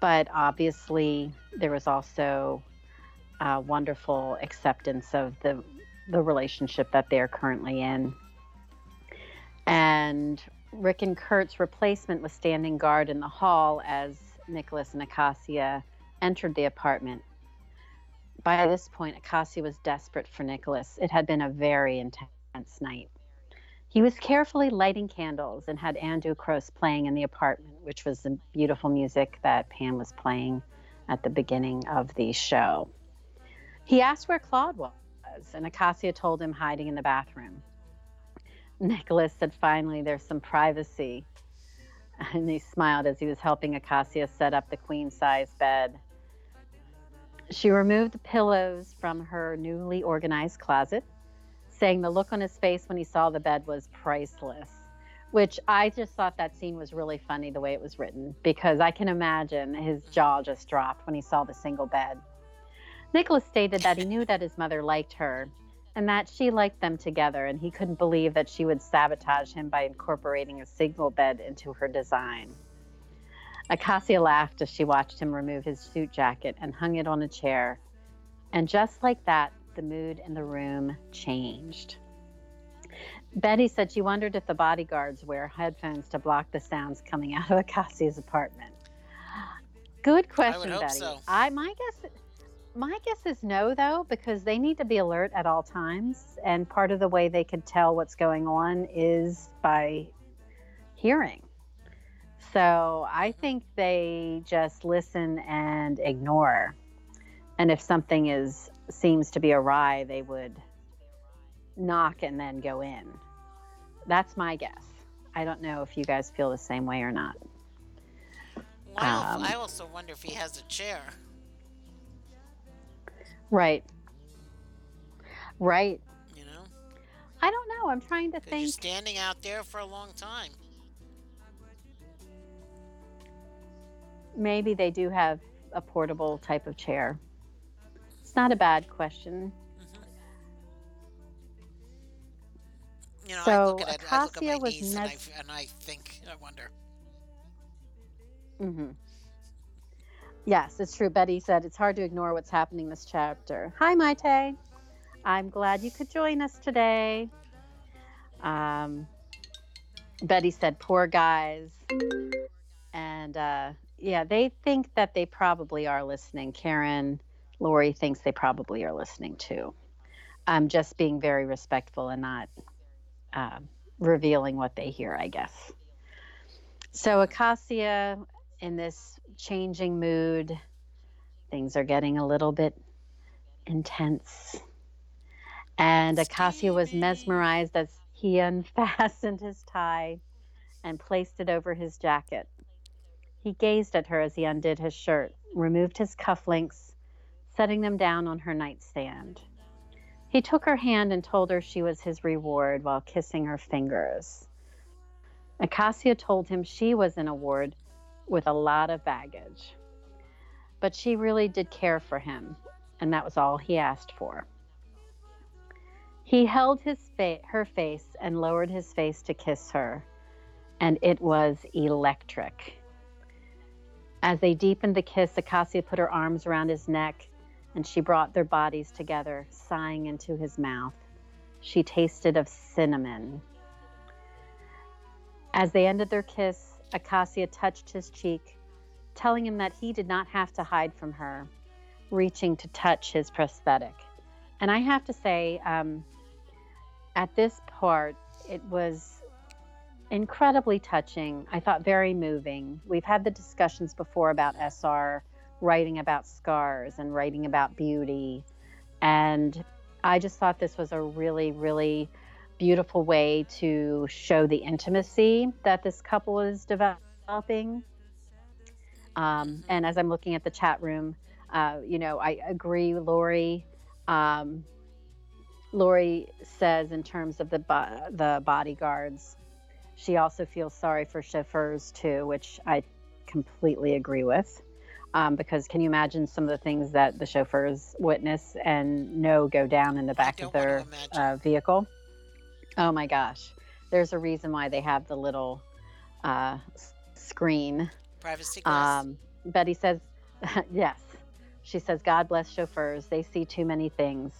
Speaker 3: but obviously there was also uh, wonderful acceptance of the the relationship that they're currently in. And Rick and Kurt's replacement was standing guard in the hall as Nicholas and Acacia entered the apartment. By this point, Acacia was desperate for Nicholas. It had been a very intense night. He was carefully lighting candles and had Andrew Cross playing in the apartment, which was the beautiful music that Pam was playing at the beginning of the show. He asked where Claude was, and Acacia told him hiding in the bathroom. Nicholas said, Finally, there's some privacy. And he smiled as he was helping Acacia set up the queen size bed. She removed the pillows from her newly organized closet saying the look on his face when he saw the bed was priceless. Which I just thought that scene was really funny the way it was written because I can imagine his mm-hmm. jaw just dropped when he saw the single bed. Nicholas stated that he knew that his mother liked her and that she liked them together, and he couldn't believe that she would sabotage him by incorporating a single bed into her design. Acacia laughed as she watched him remove his suit jacket and hung it on a chair. And just like that, the mood in the room changed. Betty said she wondered if the bodyguards wear headphones to block the sounds coming out of Acacia's apartment. Good question,
Speaker 2: hope
Speaker 3: Betty.
Speaker 2: so.
Speaker 3: I my guess my guess is no though because they need to be alert at all times and part of the way they can tell what's going on is by hearing. So, I mm-hmm. think they just listen and ignore. And if something is seems to be awry, they would knock and then go in. That's my guess. I don't know if you guys feel the same way or not.
Speaker 2: Well, I
Speaker 3: Um,
Speaker 2: I also wonder if he has a chair.
Speaker 3: Right. Right.
Speaker 2: You know,
Speaker 3: I don't know. I'm trying to
Speaker 2: 'Cause you're
Speaker 3: think.
Speaker 2: standing out there for a long time.
Speaker 3: Maybe they do have a portable type of chair. It's not a bad question.
Speaker 2: hmm You know, I
Speaker 3: So,
Speaker 2: look at it, I look at my
Speaker 3: Acacia was
Speaker 2: niece and I, and I think, I wonder.
Speaker 3: Mm-hmm. Yes, it's true. Betty said it's hard to ignore what's happening this chapter. Hi, Maite. I'm glad you could join us today. Um, Betty said, poor guys. And uh, yeah, they think that they probably are listening. Karen, Lori thinks they probably are listening too. I'm just being very respectful and not uh, revealing what they hear, I guess. So, Acacia, in this changing mood, things are getting a little bit intense. And Acacia was mesmerized as he unfastened his tie and placed it over his jacket. He gazed at her as he undid his shirt, removed his cufflinks, setting them down on her nightstand. He took her hand and told her she was his reward while kissing her fingers. Acacia told him she was an award with a lot of baggage. But she really did care for him, and that was all he asked for. He held his fa- her face and lowered his face to kiss her, and it was electric. As they deepened the kiss, Acacia put her arms around his neck and she brought their bodies together, sighing into his mouth. She tasted of cinnamon. As they ended their kiss, Acacia touched his cheek, telling him that he did not have to hide from her, reaching to touch his prosthetic. And I have to say, um, at this part, it was incredibly touching. I thought very moving. We've had the discussions before about SR writing about scars and writing about beauty. And I just thought this was a really, really beautiful way to show the intimacy that this couple is developing. Um, and as I'm looking at the chat room, uh, you know, I agree, Lori. Um, Lori says, in terms of the bo- the bodyguards, she also feels sorry for chauffeurs too, which I completely agree with. Um, because can you imagine some of the things that the chauffeurs witness and know go down in the back of their uh, vehicle? Oh my gosh. There's a reason why they have the little uh, screen.
Speaker 2: Privacy glass.
Speaker 3: Um, Betty says, yes. She says, God bless chauffeurs. They see too many things.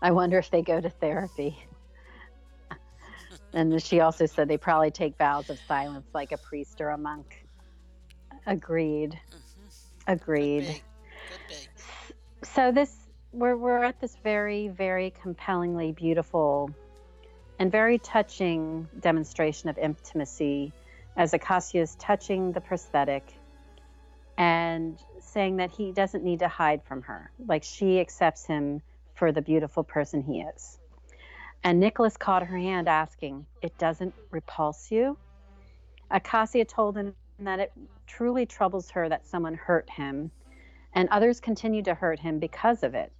Speaker 3: I wonder if they go to therapy. and she also said they probably take vows of silence like a priest or a monk. Agreed. Mm-hmm. Agreed.
Speaker 2: Could be. Could be.
Speaker 3: So this we're we're at this very very compellingly beautiful and very touching demonstration of intimacy as Acacia is touching the prosthetic and saying that he doesn't need to hide from her. Like she accepts him for the beautiful person he is. And Nicholas caught her hand, asking, It doesn't repulse you? Acacia told him that it truly troubles her that someone hurt him, and others continue to hurt him because of it.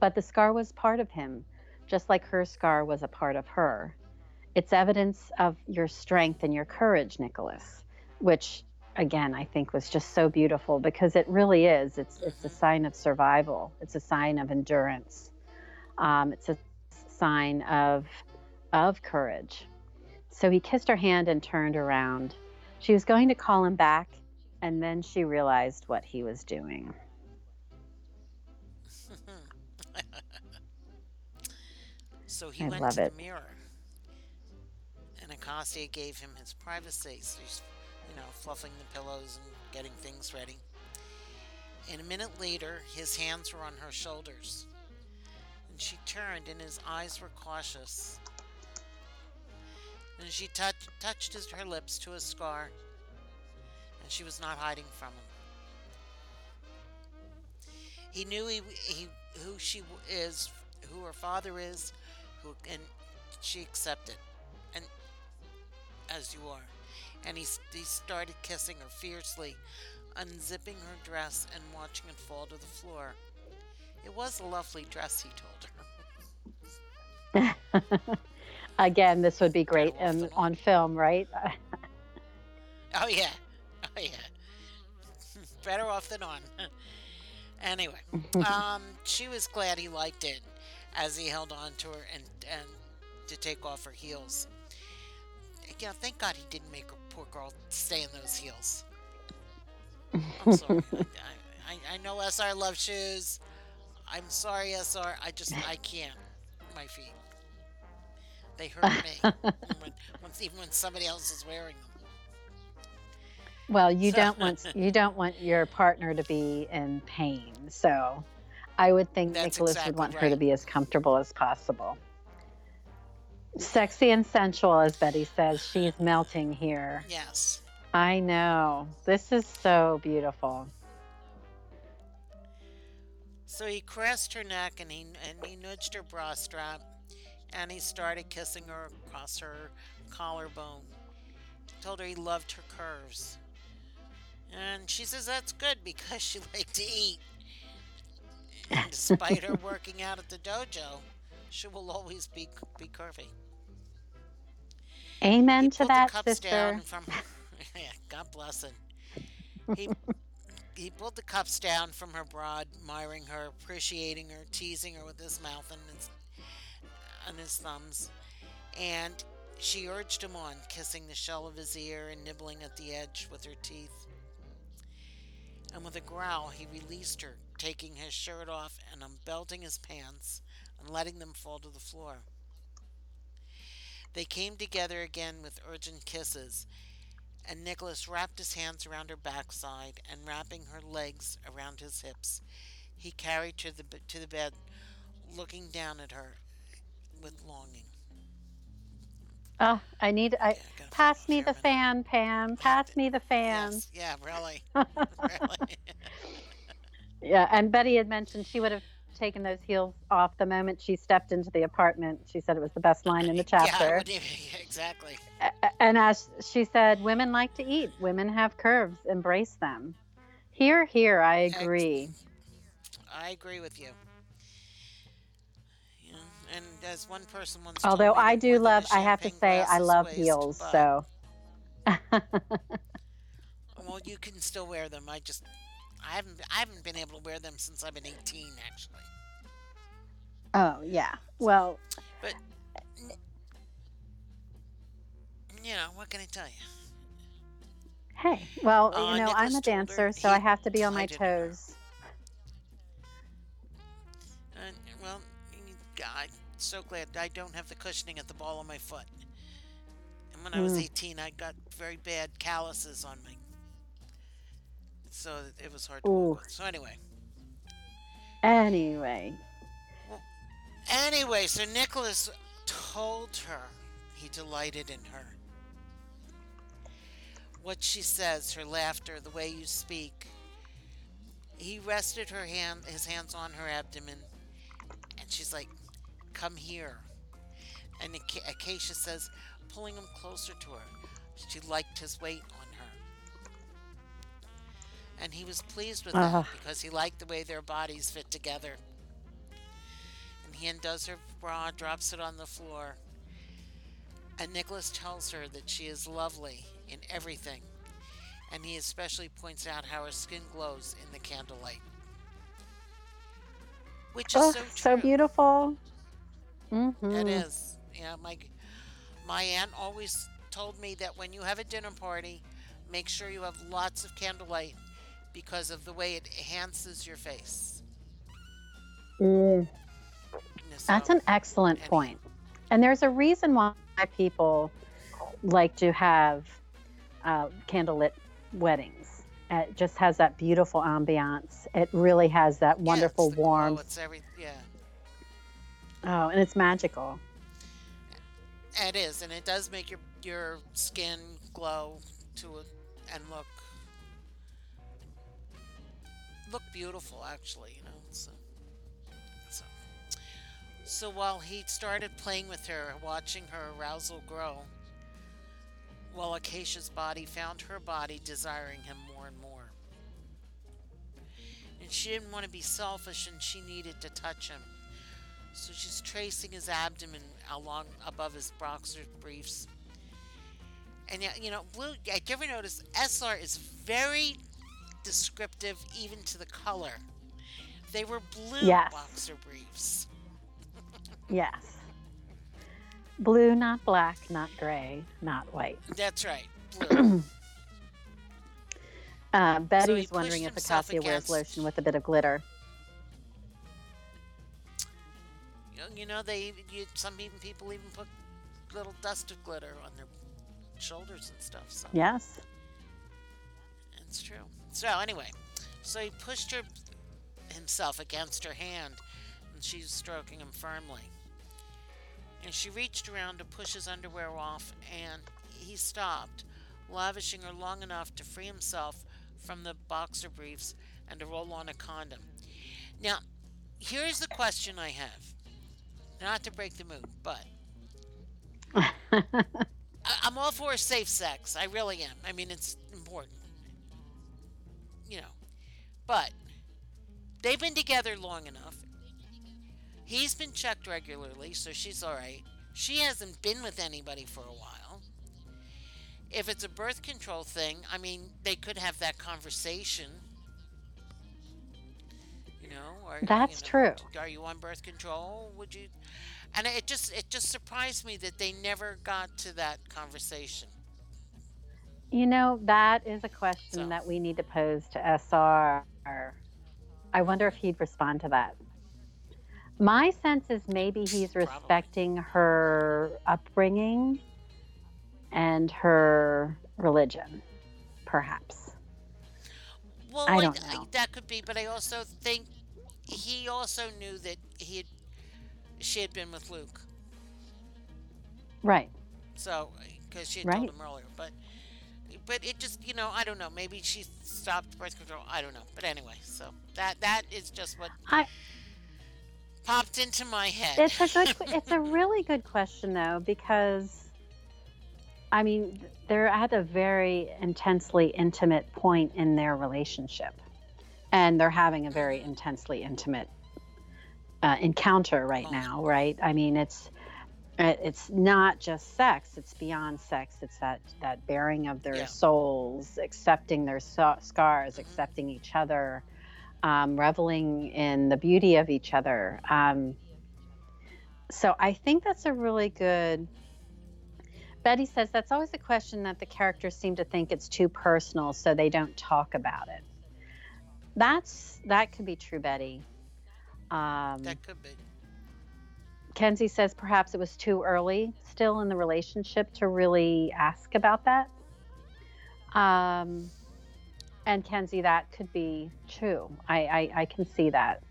Speaker 3: But the scar was part of him, just like her scar was a part of her. It's evidence of your strength and your courage, Nicholas, which again I think was just so beautiful because it really is. It's it's a sign of survival. It's a sign of endurance. Um, it's a sign of of courage. So he kissed her hand and turned around. She was going to call him back, and then she realized what he was doing.
Speaker 2: so he
Speaker 3: I
Speaker 2: went
Speaker 3: love
Speaker 2: to
Speaker 3: it.
Speaker 2: the mirror, and Acacia gave him his privacy. So he's, you know, fluffing the pillows and getting things ready. And a minute later, his hands were on her shoulders. And she turned, and his eyes were cautious. And she touch, touched his, her lips to his scar, and she was not hiding from him. He knew he, he who she is, who her father is, who and she accepted, and as you are. And he, he started kissing her fiercely, unzipping her dress and watching it fall to the floor. It was a lovely dress, he told her.
Speaker 3: Again, this would be great
Speaker 2: Better off
Speaker 3: in,
Speaker 2: than-
Speaker 3: on film, right?
Speaker 2: Oh yeah, oh yeah. Better off than on. anyway, um, she was glad he liked it as he held on to her and and to take off her heels. Yeah, thank God he didn't make her poor girl stay in those heels. I'm sorry. I, I, I know SR loves shoes. I'm sorry, SR. I just I can't. My feet. They hurt me. when, when, even when somebody else is wearing them.
Speaker 3: Well, you
Speaker 2: So-
Speaker 3: don't want you don't want your partner to be in pain. So I would think
Speaker 2: That's
Speaker 3: Nicholas
Speaker 2: exactly
Speaker 3: would want her to be as comfortable as possible. Sexy and sensual, as Betty says. She's melting here.
Speaker 2: Yes.
Speaker 3: I know. This is so beautiful.
Speaker 2: So he caressed her neck and he and he nudged her bra strap, and he started kissing her across her collarbone. Told her he loved her curves, and she says that's good because she liked to eat. And despite her working out at the dojo, she will always be be curvy.
Speaker 3: Amen
Speaker 2: he
Speaker 3: to that,
Speaker 2: the cups
Speaker 3: sister.
Speaker 2: down from yeah, God bless him. He he pulled the cups down from her bra, admiring her, appreciating her, teasing her with his mouth and his and his thumbs, and she urged him on, kissing the shell of his ear and nibbling at the edge with her teeth. And with a growl, he released her, taking his shirt off and unbelting his pants and letting them fall to the floor. They came together again with urgent kisses, and Nicholas wrapped his hands around her backside and wrapping her legs around his hips, he carried her to the, to the bed, looking down at her with longing.
Speaker 3: Oh, I need I
Speaker 2: Yeah,
Speaker 3: pass me the fan, Pam. Pass me the fan.
Speaker 2: Yes, yeah, really, really.
Speaker 3: Yeah, and Betty had mentioned she would have taken those heels off the moment she stepped into the apartment. She said it was the best line in the chapter.
Speaker 2: yeah, exactly.
Speaker 3: And as she said, women like to eat. Women have curves. Embrace them. Here, here, I agree.
Speaker 2: I agree with you. And as one person once
Speaker 3: Although
Speaker 2: me,
Speaker 3: I do love, I have to say, I love heels.
Speaker 2: but-
Speaker 3: So,
Speaker 2: Well, you can still wear them. I just, I haven't, I haven't been able to wear them since I've been 18, actually.
Speaker 3: oh yeah. Well, But.
Speaker 2: You know, what can I tell you?
Speaker 3: hey, well,
Speaker 2: Uh,
Speaker 3: you know, I'm a dancer, so
Speaker 2: he
Speaker 3: I have to be on my
Speaker 2: tied it in her.
Speaker 3: toes.
Speaker 2: And, well, I'm so glad I don't have the cushioning at the ball of my foot. And when I was
Speaker 3: Mm.
Speaker 2: 18, I got very bad calluses on me. So it was hard to walk with. So anyway.
Speaker 3: Anyway,
Speaker 2: Anyway, so Nicholas told her he delighted in her. What she says, her laughter, the way you speak. He rested her hand, his hands on her abdomen, and she's like, "Come here." And Ac- Acacia says, pulling him closer to her. She liked his weight on her. And he was pleased with
Speaker 3: Ah.
Speaker 2: that because he liked the way their bodies fit together and he undoes her bra, drops it on the floor. And Nicholas tells her that she is lovely in everything, and he especially points out how her skin glows in the candlelight. Which is
Speaker 3: oh,
Speaker 2: so
Speaker 3: so beautiful. Hmm
Speaker 2: It is. Yeah, my my aunt always told me that when you have a dinner party, make sure you have lots of candlelight because of the way it enhances your face.
Speaker 3: Mm. That's an excellent
Speaker 2: any-
Speaker 3: point. And there's a reason why people like to have uh, candlelit weddings. It just has that beautiful ambiance. It really has that
Speaker 2: Yeah,
Speaker 3: wonderful
Speaker 2: it's the glow,
Speaker 3: Oh, and it's magical.
Speaker 2: It is, and it does make your your skin glow to and look look beautiful. Actually, you know. So, so, so while he started playing with her, watching her arousal grow, while Acacia's body found her body desiring him more and more. And she didn't want to be selfish, and she needed to touch him. So she's tracing his abdomen along above his boxer briefs. And yeah, you know, blue. I ever notice SR is very descriptive, even to the color. They were blue
Speaker 3: Yes.
Speaker 2: boxer briefs.
Speaker 3: Yes. Blue, not black, not gray, not white.
Speaker 2: That's right, blue.
Speaker 3: Uh, Betty's
Speaker 2: pushed
Speaker 3: wondering if Acacia wears lotion with a bit of glitter.
Speaker 2: You know, they you, some even people even put little dust of glitter on their shoulders and stuff. So
Speaker 3: Yes.
Speaker 2: it's true. So anyway, so he pushed her himself against her hand, and she's stroking him firmly. And she reached around to push his underwear off, and he stopped, lavishing her long enough to free himself from the boxer briefs and to roll on a condom. Now, here's the question I have. Not to break the mood, but I- I'm all for safe sex. I really am. I mean, it's important. You know. But they've been together long enough. He's been checked regularly, so she's all right. She hasn't been with anybody for a while. If it's a birth control thing, I mean, they could have that conversation. You know, or
Speaker 3: That's
Speaker 2: you know,
Speaker 3: true.
Speaker 2: Are you on birth control? Would you? And it just it just surprised me that they never got to that conversation.
Speaker 3: You know, that is a question
Speaker 2: So-
Speaker 3: that we need to pose to SR. I wonder if he'd respond to that. My sense is maybe he's
Speaker 2: Probably.
Speaker 3: respecting her upbringing and her religion, perhaps.
Speaker 2: Well,
Speaker 3: I don't
Speaker 2: I-
Speaker 3: know.
Speaker 2: that could be, but I also think he also knew that he had she had been with Luke.
Speaker 3: Right.
Speaker 2: So, because she had
Speaker 3: Right.
Speaker 2: told him earlier, but but it just you know I don't know. Maybe she stopped birth control. I don't know. But anyway, so that that is just what
Speaker 3: I
Speaker 2: popped into my head.
Speaker 3: it's a good it's a really good question though because I mean they're at a very intensely intimate point in their relationship and they're having a very intensely intimate uh, encounter right now right I mean it's it's not just sex it's beyond sex it's that that bearing of their
Speaker 2: Yeah.
Speaker 3: souls accepting their so- scars accepting each other um, reveling in the beauty of each other um, so I think that's a really good. Betty says that's always a question that the characters seem to think it's too personal, so they don't talk about it. That's that could be true, Betty. Um,
Speaker 2: that could be.
Speaker 3: Kenzie says perhaps it was too early still in the relationship to really ask about that. Um, and Kenzie, that could be true. I, I, I can see that.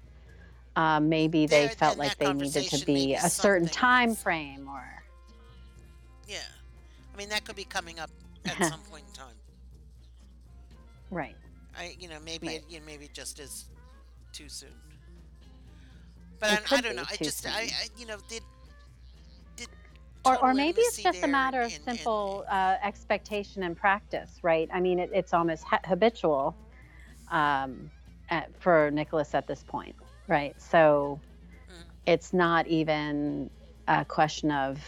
Speaker 3: Um, maybe they
Speaker 2: There-
Speaker 3: felt like they needed to be a certain time frame or.
Speaker 2: Yeah, I mean that could be coming up at some point in time.
Speaker 3: Right.
Speaker 2: I you know maybe
Speaker 3: Right.
Speaker 2: it you know, maybe it just is too soon. But I, I don't know. I just I,
Speaker 3: soon.
Speaker 2: I you know did did
Speaker 3: or, or maybe it's just a matter of simple uh, expectation and practice, right? I mean, it, it's almost ha- habitual um, at, for Nicholas at this point, right? So
Speaker 2: Mm.
Speaker 3: it's not even a question of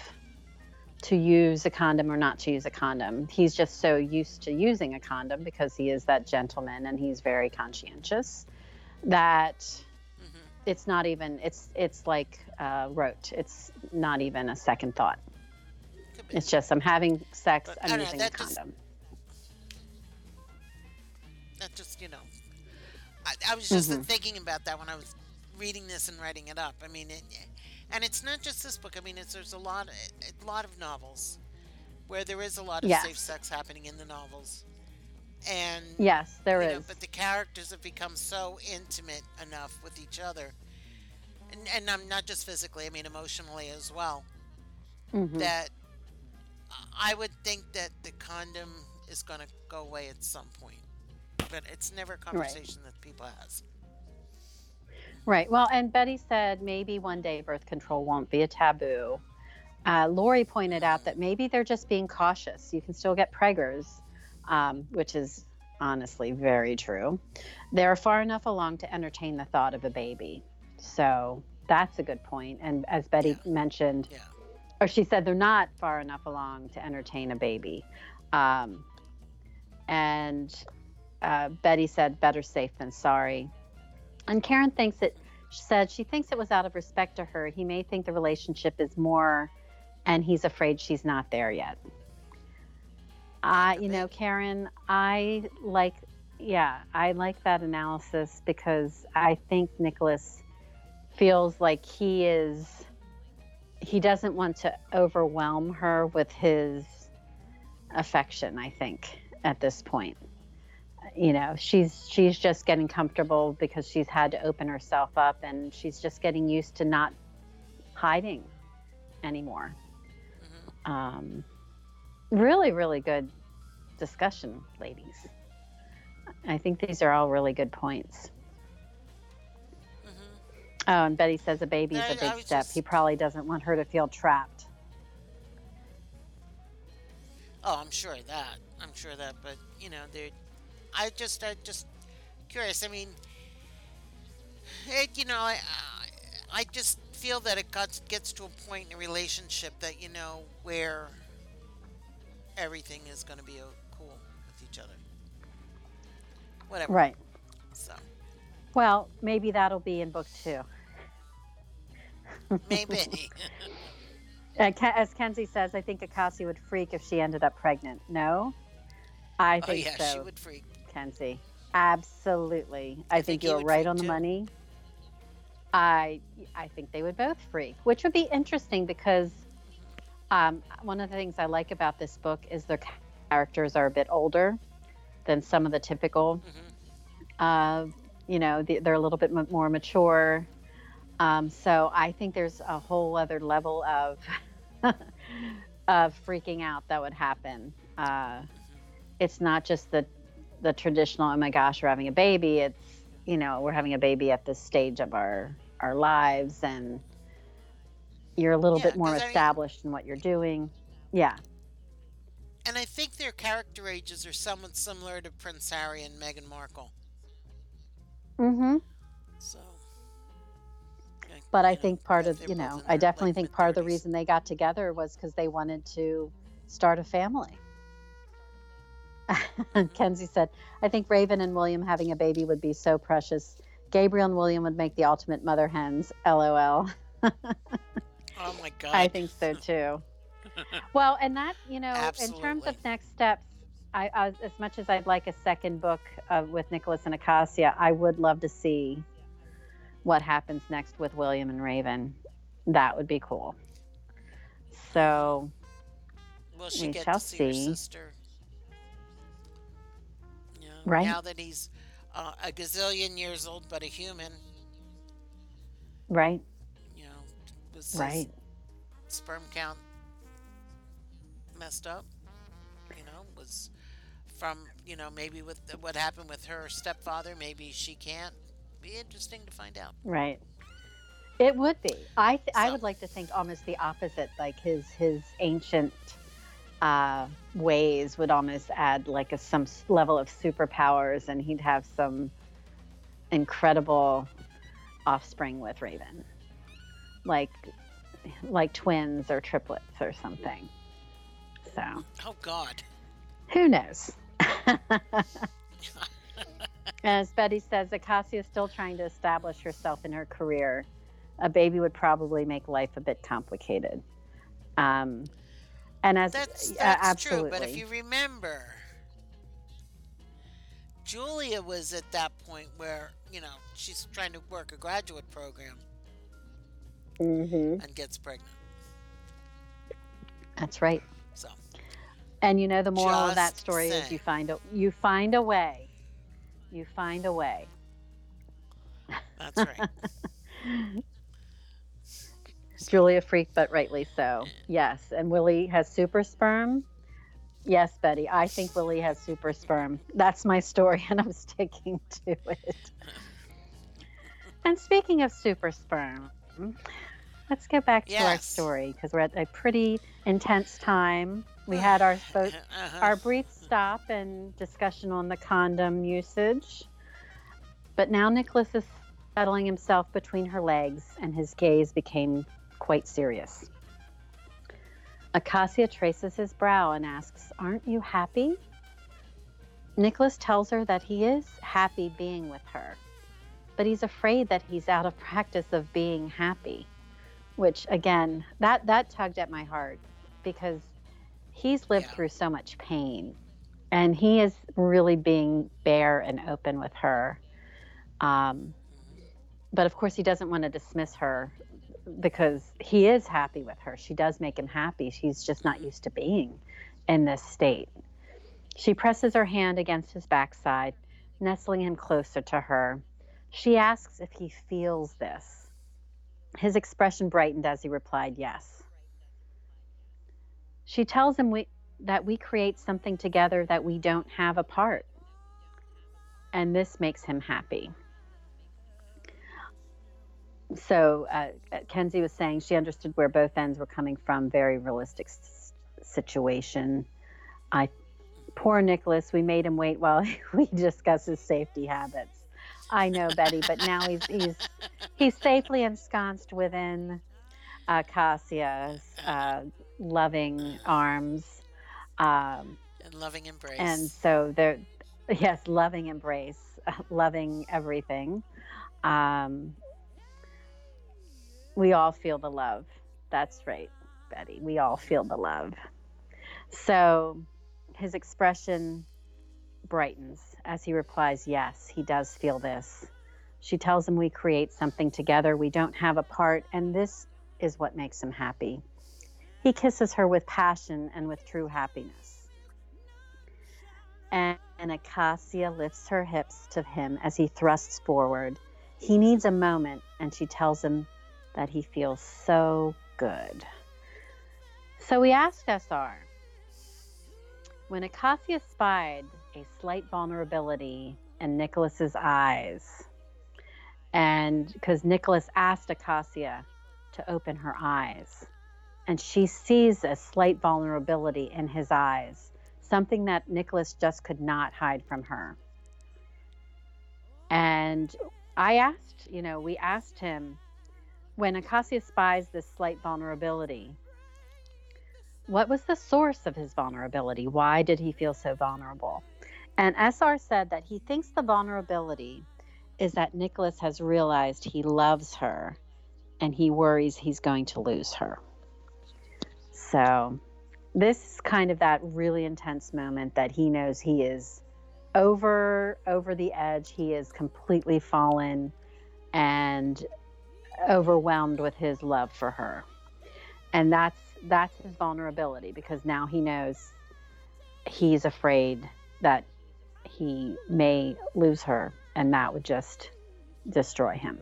Speaker 3: to use a condom or not to use a condom. He's just so used to using a condom because he is that gentleman and he's very conscientious that
Speaker 2: Mhm.
Speaker 3: it's not even it's it's like uh, rote. It's not even a second thought. It's just I'm having sex.
Speaker 2: But
Speaker 3: I'm
Speaker 2: don't know,
Speaker 3: using a
Speaker 2: just-
Speaker 3: condom.
Speaker 2: that just you know I, I was just
Speaker 3: Mhm.
Speaker 2: thinking about that when I was reading this and writing it up. I mean, it, and it's not just this book. I mean, it's there's a lot a lot of novels where there is a lot of
Speaker 3: Yes.
Speaker 2: safe sex happening in the novels, and
Speaker 3: Yes, there is.
Speaker 2: know, but the characters have become so intimate enough with each other, and and I'm not just physically. I mean, emotionally as well.
Speaker 3: Mhm.
Speaker 2: That I would think that the condom is going to go away at some point, but it's never a conversation that people has.
Speaker 3: Right. Well, and Betty said maybe one day birth control won't be a taboo. Uh, Lori pointed out that maybe they're just being cautious. You can still get preggers, um, which is honestly very true. They're far enough along to entertain the thought of a baby. So that's a good point. And as Betty
Speaker 2: Yeah.
Speaker 3: mentioned,
Speaker 2: Yeah.
Speaker 3: or she said they're not far enough along to entertain a baby. Um, and uh, Betty said, better safe than sorry. And Karen thinks it, she said she thinks it was out of respect to her. He may think the relationship is more, and he's afraid she's not there yet. Uh, you know, Karen, I like, yeah, I like that analysis because I think Nicholas feels like he is he doesn't want to overwhelm her with his affection i think at this point you know she's she's just getting comfortable because she's had to open herself up and she's just getting used to not hiding anymore
Speaker 2: Mhm.
Speaker 3: um, really really good discussion ladies i think these are all really good points
Speaker 2: Mhm.
Speaker 3: oh and betty says a baby's a big step
Speaker 2: just-
Speaker 3: he probably doesn't want her to feel trapped
Speaker 2: Oh, I'm sure of that. I'm sure of that, but you know, there. I just, I just curious. I mean, it. You know, I, I, just feel that it got, gets to a point in a relationship that you know where everything is going to be cool with each other. Whatever.
Speaker 3: right
Speaker 2: So
Speaker 3: well maybe that'll be in book two
Speaker 2: maybe.
Speaker 3: As Kenzie says, I think Acacia would freak if she ended up pregnant. No, I think
Speaker 2: oh
Speaker 3: think
Speaker 2: yeah,
Speaker 3: so,
Speaker 2: she would freak.
Speaker 3: Kenzie. Absolutely, I,
Speaker 2: I
Speaker 3: think,
Speaker 2: think
Speaker 3: you're right on the
Speaker 2: too.
Speaker 3: money. I I think they would both freak, which would be interesting because um, one of the things I like about this book is their characters are a bit older than some of the typical.
Speaker 2: hmm
Speaker 3: Uh, you know, they're a little bit more mature. Um, so I think there's a whole other level of of freaking out that would happen. Uh, it's not just the the traditional. Oh my gosh, we're having a baby. It's you know we're having a baby at this stage of our our lives, and you're a little
Speaker 2: Yeah,
Speaker 3: bit more
Speaker 2: 'cause I mean-
Speaker 3: established in what you're doing. Yeah,
Speaker 2: And I think their character ages are somewhat similar to Prince Harry and Meghan Markle.
Speaker 3: mm-hmm.
Speaker 2: So.
Speaker 3: But I
Speaker 2: know,
Speaker 3: think part of you know I definitely think part of the reason they got together was because they wanted to start a family. Kenzie said, "I think Raven and William having a baby would be so precious. Gabriel and William would make the ultimate mother hens. LOL.
Speaker 2: Oh my god.
Speaker 3: I think so too. well, and that you know, in terms of next steps, I, I as much as I'd like a second book of, with Nicholas and Acacia, I would love to see what happens next with William and Raven. That would be cool. So
Speaker 2: Will she
Speaker 3: we shall
Speaker 2: to see, her
Speaker 3: see.
Speaker 2: sister? Yeah.
Speaker 3: Right.
Speaker 2: Now that he's uh, a gazillion years old, but a human,
Speaker 3: right,
Speaker 2: you know, was his
Speaker 3: right,
Speaker 2: sperm count messed up? You know, was from you know maybe with the, what happened with her stepfather, maybe she can't. Be interesting to find out.
Speaker 3: right. It would be. I th- I
Speaker 2: So-
Speaker 3: would like to think almost the opposite. Like his his ancient uh, ways would almost add like a some level of superpowers, and he'd have some incredible offspring with Raven, like like twins or triplets or something. So
Speaker 2: Oh God.
Speaker 3: who knows? As Betty says, Acacia is still trying to establish herself in her career. A baby would probably make life a bit complicated. Um, and as
Speaker 2: That's
Speaker 3: uh,
Speaker 2: that's
Speaker 3: absolutely,
Speaker 2: true. But if you remember, Julia was at that point where you know she's trying to work a graduate program
Speaker 3: Mhm.
Speaker 2: and gets pregnant.
Speaker 3: that's right.
Speaker 2: So
Speaker 3: And you know, the moral of that story is you find a you find a way. You find a way.
Speaker 2: that's right.
Speaker 3: Julia freaked, but rightly so. Yes, and Willie has super sperm. Yes, Betty, I think Willie has super sperm. That's my story, and I'm sticking to it. And speaking of super sperm, let's go back to our story because we're at a pretty intense time. We had our
Speaker 2: Uh-huh.
Speaker 3: our brief stop and discussion on the condom usage. But now Nicholas is settling himself between her legs, and his gaze became quite serious. Acacia traces his brow and asks, Aren't you happy? Nicholas tells her that he is happy being with her, but he's afraid that he's out of practice of being happy, which again, that, that tugged at my heart because he's lived
Speaker 2: Yeah.
Speaker 3: through so much pain and he is really being bare and open with her. Um, but of course, he doesn't want to dismiss her because he is happy with her. She does make him happy. She's just not used to being in this state. She presses her hand against his backside, nestling him closer to her. She asks if he feels this. His expression brightened as he replied, Yes. She tells him we, that we create something together that we don't have apart. And this makes him happy. So, uh, Kenzie was saying she understood where both ends were coming from. Very realistic s- situation. I, poor Nicholas, we made him wait while we discuss his safety habits. I know, Betty, but now he's he's he's safely ensconced within uh, Acacia's uh, loving arms. Um,
Speaker 2: And loving embrace.
Speaker 3: and so they're yes loving embrace loving everything um, we all feel the love. That's right betty. We all feel the love. So his expression brightens as he replies yes he does feel this. She tells him we create something together. We don't have apart and this is what makes him happy. He kisses her with passion and with true happiness. And, and Acacia lifts her hips to him as he thrusts forward. He needs a moment, and she tells him that he feels so good. So we asked SR when Acacia spied a slight vulnerability in Nicholas's eyes, and because Nicholas asked Acacia to open her eyes, and she sees a slight vulnerability in his eyes something that Nicholas just could not hide from her. And I asked, you know, we asked him when Acacia spies this slight vulnerability, what was the source of his vulnerability? Why did he feel so vulnerable? And SR said that he thinks the vulnerability is that Nicholas has realized he loves her and he worries he's going to lose her. So, this is kind of that really intense moment that he knows he is over over the edge he is completely fallen and overwhelmed with his love for her. And that's that's his vulnerability because now he knows he's afraid that he may lose her and that would just destroy him.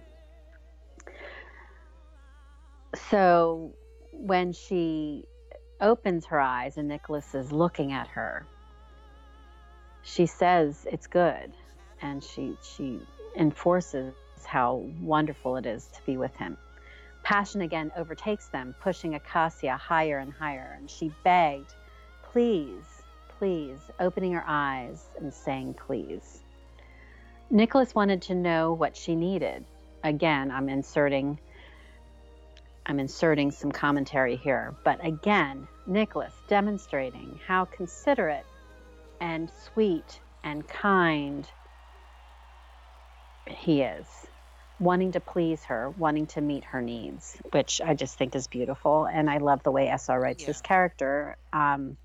Speaker 3: So when she opens her eyes and Nicholas is looking at her, she says it's good. And she she enforces how wonderful it is to be with him. Passion again overtakes them, pushing Acacia higher and higher, and she begged, Please, please, opening her eyes and saying, Please. Nicholas wanted to know what she needed. Again, I'm inserting I'm inserting some commentary here. But again, Nicholas demonstrating how considerate and sweet and kind he is, wanting to please her, wanting to meet her needs, which I just think is beautiful. And I love the way SR writes
Speaker 2: Yeah.
Speaker 3: this character. Um,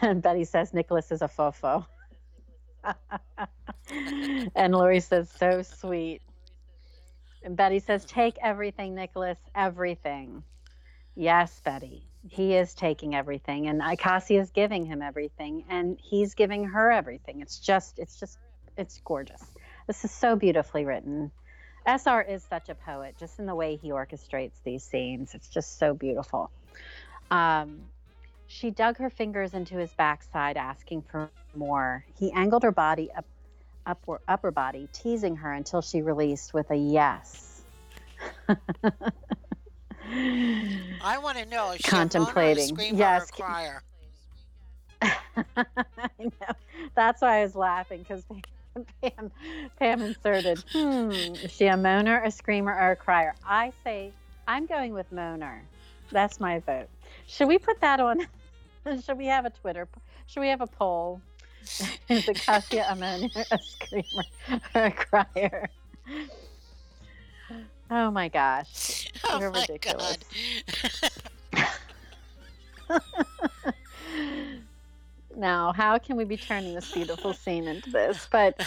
Speaker 3: and Betty says Nicholas is a fofo. and Lori says, so sweet. And Betty says, Take everything, Nicholas, everything. Yes, Betty. He is taking everything, and Acacia is giving him everything, and he's giving her everything. It's just, it's just, it's gorgeous. This is so beautifully written. SR is such a poet, just in the way he orchestrates these scenes. It's just so beautiful. Um, she dug her fingers into his backside, asking for more. He angled her body up upper, upper body, teasing her until she released with a yes.
Speaker 2: I want to know
Speaker 3: Contemplating.
Speaker 2: a a screamer,
Speaker 3: Yes.
Speaker 2: or a crier?
Speaker 3: I know. That's why I was laughing because Pam, Pam inserted, hmm, is she a moaner, a screamer, or a crier? I say, I'm going with moaner. That's my vote. Should we put that on? Should we have a Twitter? Should we have a poll? Is it Cassia a moaner, a screamer, or a crier? Oh my gosh.
Speaker 2: Oh
Speaker 3: You're
Speaker 2: my
Speaker 3: ridiculous.
Speaker 2: God.
Speaker 3: Now, how can we be turning this beautiful scene into this? But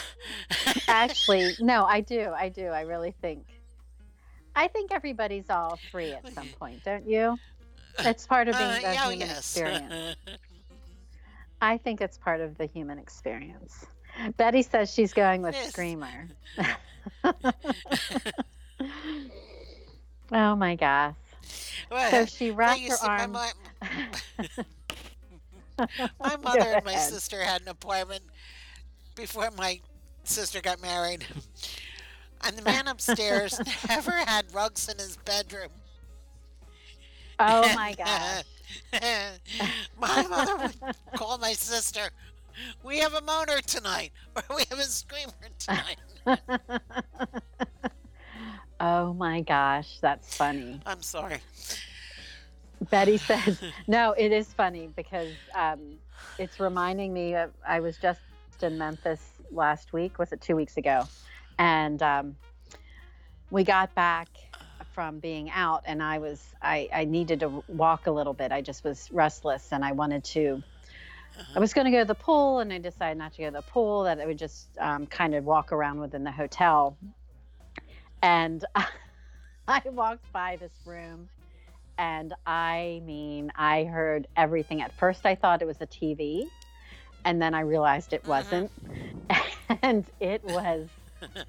Speaker 3: actually, no, I do. I do. I really think I think everybody's all three at some point, don't you? It's part of being
Speaker 2: Uh,
Speaker 3: the
Speaker 2: yeah,
Speaker 3: human
Speaker 2: yes.
Speaker 3: experience. I think it's part of the human experience. Betty says she's going with
Speaker 2: Yes.
Speaker 3: Screamer. oh my gosh.
Speaker 2: Well,
Speaker 3: So she wrapped her arm.
Speaker 2: my, my mother and my sister had an appointment before my sister got married. And the man upstairs never had rugs in his bedroom.
Speaker 3: Oh my gosh.
Speaker 2: my mother would call my sister. We have a moaner tonight, or we have a screamer tonight.
Speaker 3: oh my gosh, that's funny.
Speaker 2: I'm sorry.
Speaker 3: Betty says, no, it is funny because um, it's reminding me of, I was just in Memphis last week, was it two weeks ago? And um, we got back from being out and I was, I, I needed to walk a little bit. I just was restless and I wanted to, I was going to go to the pool and I decided not to go to the pool, that I would just um, kind of walk around within the hotel. And I walked by this room and I mean, I heard everything. At first, I thought it was a TV, and then I realized it
Speaker 2: Mhm.
Speaker 3: wasn't. And it was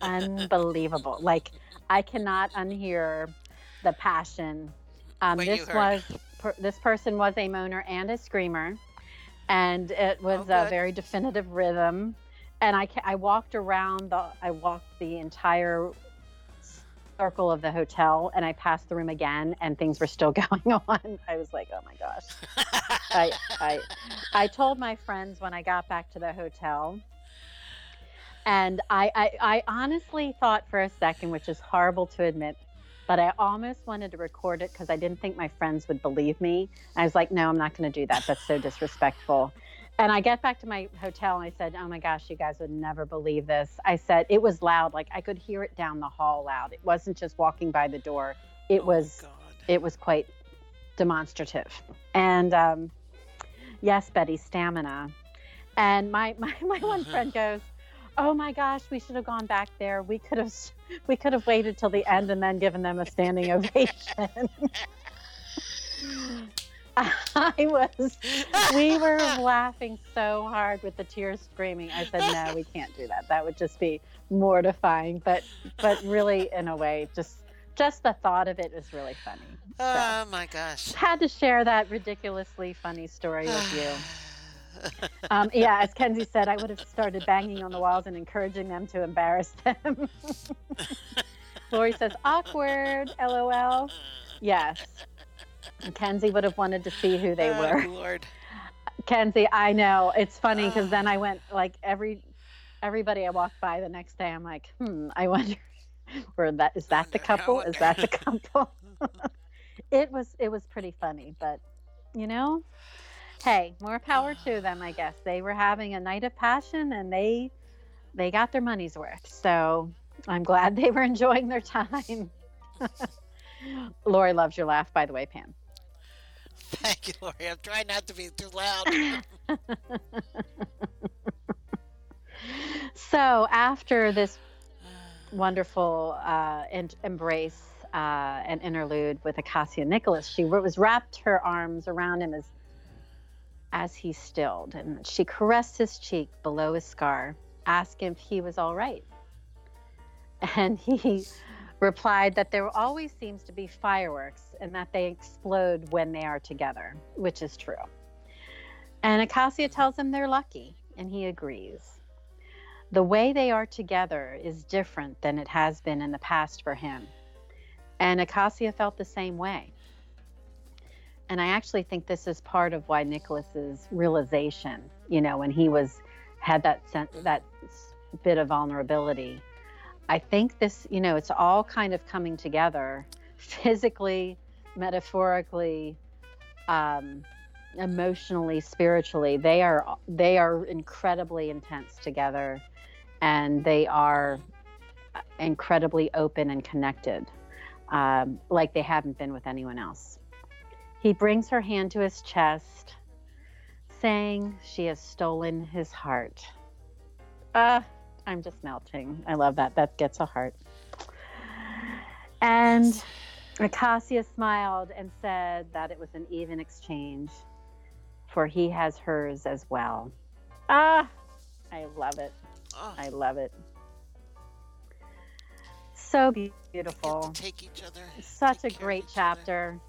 Speaker 3: unbelievable. Like, I cannot unhear the passion. Um, this was per, this person was a moaner and a screamer, and it was
Speaker 2: Oh,
Speaker 3: a very definitive rhythm. And I, I walked around the I walked the entire circle of the hotel and I passed the room again and things were still going on. I was like, oh my gosh. I, I, I told my friends when I got back to the hotel. And I, I, I honestly thought for a second, which is horrible to admit, but I almost wanted to record it because I didn't think my friends would believe me. I was like, no, I'm not going to do that. That's so disrespectful. And I get back to my hotel and I said, oh my gosh, you guys would never believe this. I said, it was loud. Like I could hear it down the hall loud. It wasn't just walking by the door, it
Speaker 2: Oh
Speaker 3: was
Speaker 2: God.
Speaker 3: it was quite demonstrative. And um, yes, Betty, stamina. And my, my, my one friend goes, "Oh my gosh, we should have gone back there. We could have we could have waited till the end and then given them a standing ovation." I was we were laughing so hard with the tears screaming. I said, "No, we can't do that. That would just be mortifying." But but really in a way just just the thought of it is really funny. So
Speaker 2: Oh my gosh.
Speaker 3: had to share that ridiculously funny story with you. Um, yeah, as Kenzie said, I would have started banging on the walls and encouraging them to embarrass them. Lori says, awkward, lol. Yes. Kenzie would have wanted to see who they
Speaker 2: Oh,
Speaker 3: were.
Speaker 2: Lord.
Speaker 3: Kenzie, I know. It's funny because then I went like every everybody I walked by the next day, I'm like, hmm, I wonder where that is that the couple? Is that the couple? it was it was pretty funny, but you know, hey, more power to them, I guess. They were having a night of passion and they they got their money's worth. So I'm glad they were enjoying their time. Lori loves your laugh, by the way, Pam.
Speaker 2: Thank you, Lori. I'm trying not to be too loud.
Speaker 3: So after this wonderful uh, en- embrace uh, and interlude with Acacia Nicholas, she was wrapped her arms around him as as he stilled, and she caressed his cheek below his scar, asking if he was all right. And he replied that there always seems to be fireworks and that they explode when they are together, which is true. And Acacia tells him they're lucky, and he agrees the way they are together is different than it has been in the past for him. And Acacia felt the same way. And I actually think this is part of why Nicholas's realization, you know, when he was had that sen- that bit of vulnerability. I think this, you know, it's all kind of coming together physically, metaphorically, um, emotionally, spiritually. They are they are incredibly intense together and they are incredibly open and connected, um, like they haven't been with anyone else. He brings her hand to his chest, saying she has stolen his heart. Ah, I'm just melting. I love that. That gets a heart. And Acacia smiled and said that it was an even exchange, for he has hers as well. Ah, I love it.
Speaker 2: Oh,
Speaker 3: I love it. So beautiful.
Speaker 2: take each other.
Speaker 3: Such a
Speaker 2: take care of
Speaker 3: great
Speaker 2: each other.
Speaker 3: chapter.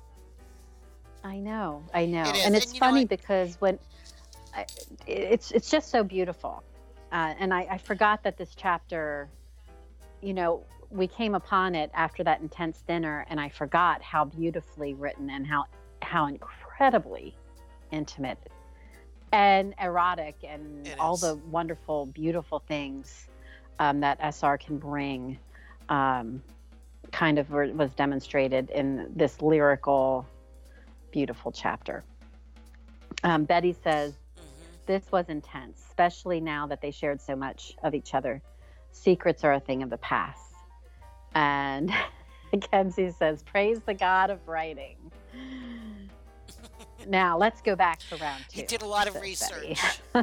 Speaker 3: I know, I know,
Speaker 2: It
Speaker 3: and
Speaker 2: and
Speaker 3: it's
Speaker 2: know
Speaker 3: funny because when I, it's it's just so beautiful, uh, and I, I forgot that this chapter, you know, we came upon it after that intense dinner, and I forgot how beautifully written and how how incredibly intimate and erotic and
Speaker 2: It
Speaker 3: all
Speaker 2: is.
Speaker 3: the wonderful, beautiful things um, that SR can bring. Um, kind of were- was demonstrated in this lyrical, beautiful chapter. Um, Betty says. This was intense, especially now that they shared so much of each other. Secrets are a thing of the past. And Kenzie says, Praise the God of writing. Now let's go back for round two.
Speaker 2: He did a lot of research.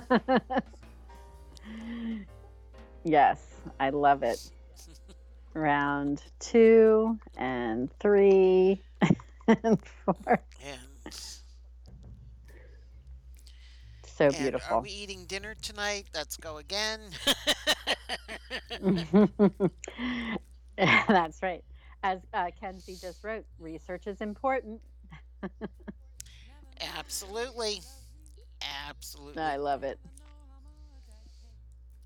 Speaker 3: yes, I love it. Round two and three and four.
Speaker 2: And,
Speaker 3: So
Speaker 2: and are
Speaker 3: beautiful.
Speaker 2: we eating dinner tonight? Let's go again.
Speaker 3: That's right. As uh, Kenzie just wrote, research is important.
Speaker 2: Absolutely. Absolutely.
Speaker 3: I love it.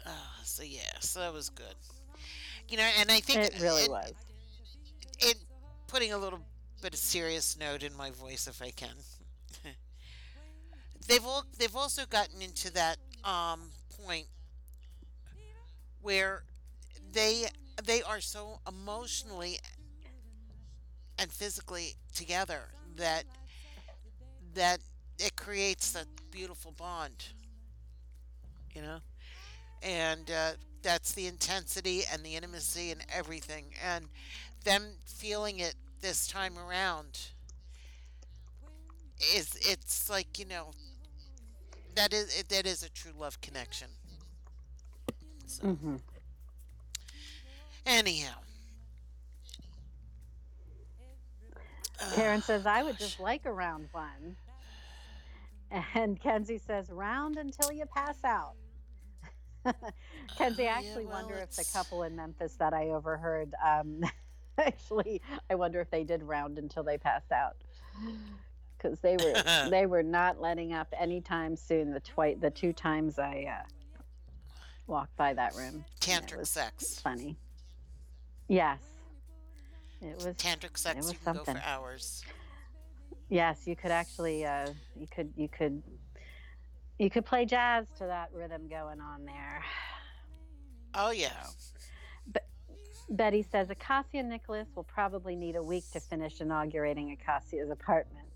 Speaker 2: Uh, so yeah, so that was good. You know, and I think
Speaker 3: It really
Speaker 2: it,
Speaker 3: was.
Speaker 2: it putting a little bit of serious note in my voice if I can. They've all they've also gotten into that um, point where they they are so emotionally and physically together that that it creates that beautiful bond you know? And uh, that's the intensity and the intimacy and everything. And them feeling it this time around is it's like you know that is that is a true love connection so
Speaker 3: hmm
Speaker 2: anyhow
Speaker 3: Karen says, I would just like a round one. And Kenzie says, round until you pass out. Kenzie, I
Speaker 2: Uh,
Speaker 3: actually
Speaker 2: yeah, well,
Speaker 3: wonder if the couple in Memphis that I overheard, um, actually, I wonder if they did round until they passed out. Because they were they were not letting up anytime soon. The twi- the two times I uh, walked by that room,
Speaker 2: tantric sex
Speaker 3: funny. Yes, it was.
Speaker 2: tantric sex It
Speaker 3: was
Speaker 2: you can go
Speaker 3: something.
Speaker 2: for hours
Speaker 3: Yes, you could actually uh, you could you could you could play jazz to that rhythm going on there.
Speaker 2: oh yeah
Speaker 3: Betty says Acacia Nicholas will probably need a week to finish inaugurating Acacia's apartment.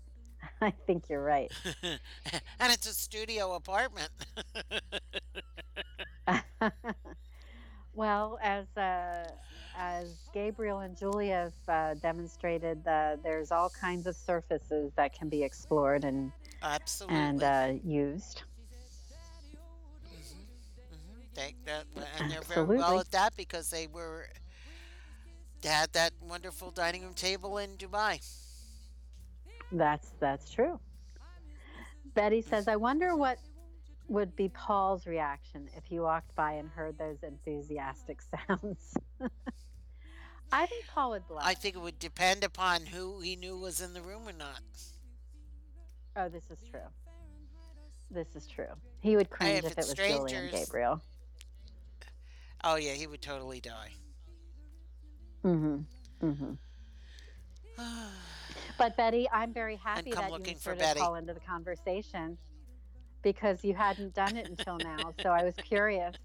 Speaker 3: I think you're right.
Speaker 2: and it's a studio apartment
Speaker 3: well, as uh, as Gabriel and Julia have uh, demonstrated, uh, there's all kinds of surfaces that can be explored and
Speaker 2: absolutely
Speaker 3: and uh, used.
Speaker 2: Mhm. They, that, and they're very well at that because they were they had that wonderful dining room table in Dubai.
Speaker 3: That's that's true. Betty says, "I wonder what would be Paul's reaction if he walked by and heard those enthusiastic sounds." I think Paul would blush.
Speaker 2: I think it would depend upon who he knew was in the room or not.
Speaker 3: oh, this is true. This is true. He would cringe
Speaker 2: if
Speaker 3: if, it was Julie and Gabriel.
Speaker 2: Oh yeah, he would totally die.
Speaker 3: Mm-hmm. Mm-hmm. But Betty, I'm very happy that you inserted
Speaker 2: Betty.
Speaker 3: Paul into the conversation because you hadn't done it until now. so I was curious.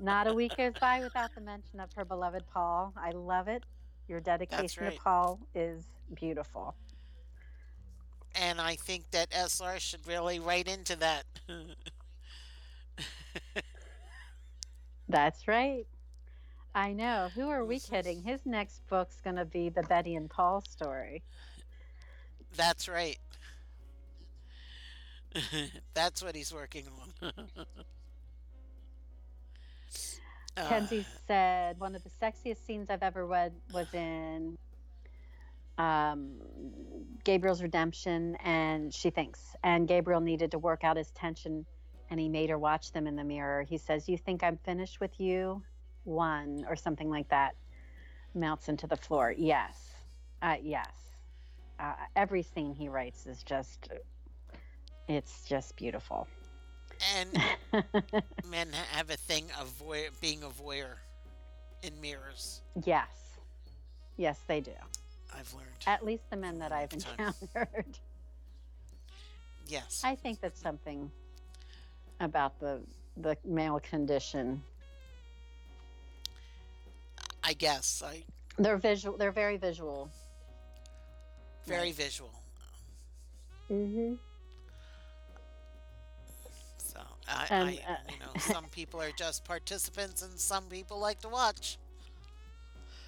Speaker 3: Not a week goes by without the mention of her beloved Paul. I love it. Your dedication
Speaker 2: right.
Speaker 3: to Paul is beautiful.
Speaker 2: and I think that SR should really write into that.
Speaker 3: That's right. I know. Who are we kidding? His next book's going to be the Betty and Paul story.
Speaker 2: That's right. That's what he's working on. Uh,
Speaker 3: Kenzie said one of the sexiest scenes I've ever read was in um, Gabriel's redemption, and she thinks, and Gabriel needed to work out his tension, and he made her watch them in the mirror. He says, "You think I'm finished with you?" One or something like that. Melts into the floor. Yes, uh, yes. Uh, every scene he writes is just, it's just beautiful.
Speaker 2: and men have a thing of voy- being a voyeur in mirrors.
Speaker 3: yes, yes, they do.
Speaker 2: I've learned.
Speaker 3: At least the men that I've encountered.
Speaker 2: yes.
Speaker 3: I think that's something about the the male condition.
Speaker 2: I guess. I
Speaker 3: They're visual. They're very visual.
Speaker 2: very visual.
Speaker 3: Mm-hmm.
Speaker 2: So I,
Speaker 3: Um,
Speaker 2: I
Speaker 3: uh,
Speaker 2: you know, some people are just participants, and some people like to watch.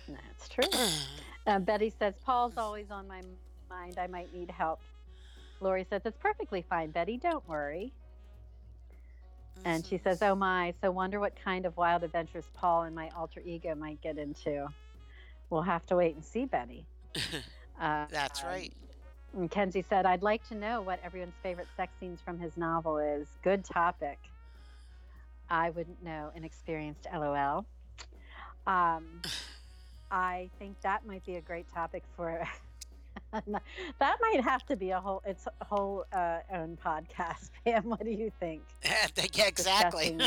Speaker 3: That's true. uh, Betty says Paul's always on my mind. I might need help. Lori says it's perfectly fine, Betty. Don't worry. And she says, "Oh my, so wonder what kind of wild adventures Paul and my alter ego might get into. We'll have to wait and see, Betty." Uh,
Speaker 2: That's
Speaker 3: um,
Speaker 2: right.
Speaker 3: And Kenzie said, I'd like to know what everyone's favorite sex scenes from his novel is. Good topic. I wouldn't know, inexperienced LOL. Um, I think that might be a great topic for. that might have to be a whole its a whole uh, own podcast. Pam, what do you think?
Speaker 2: yeah, exactly.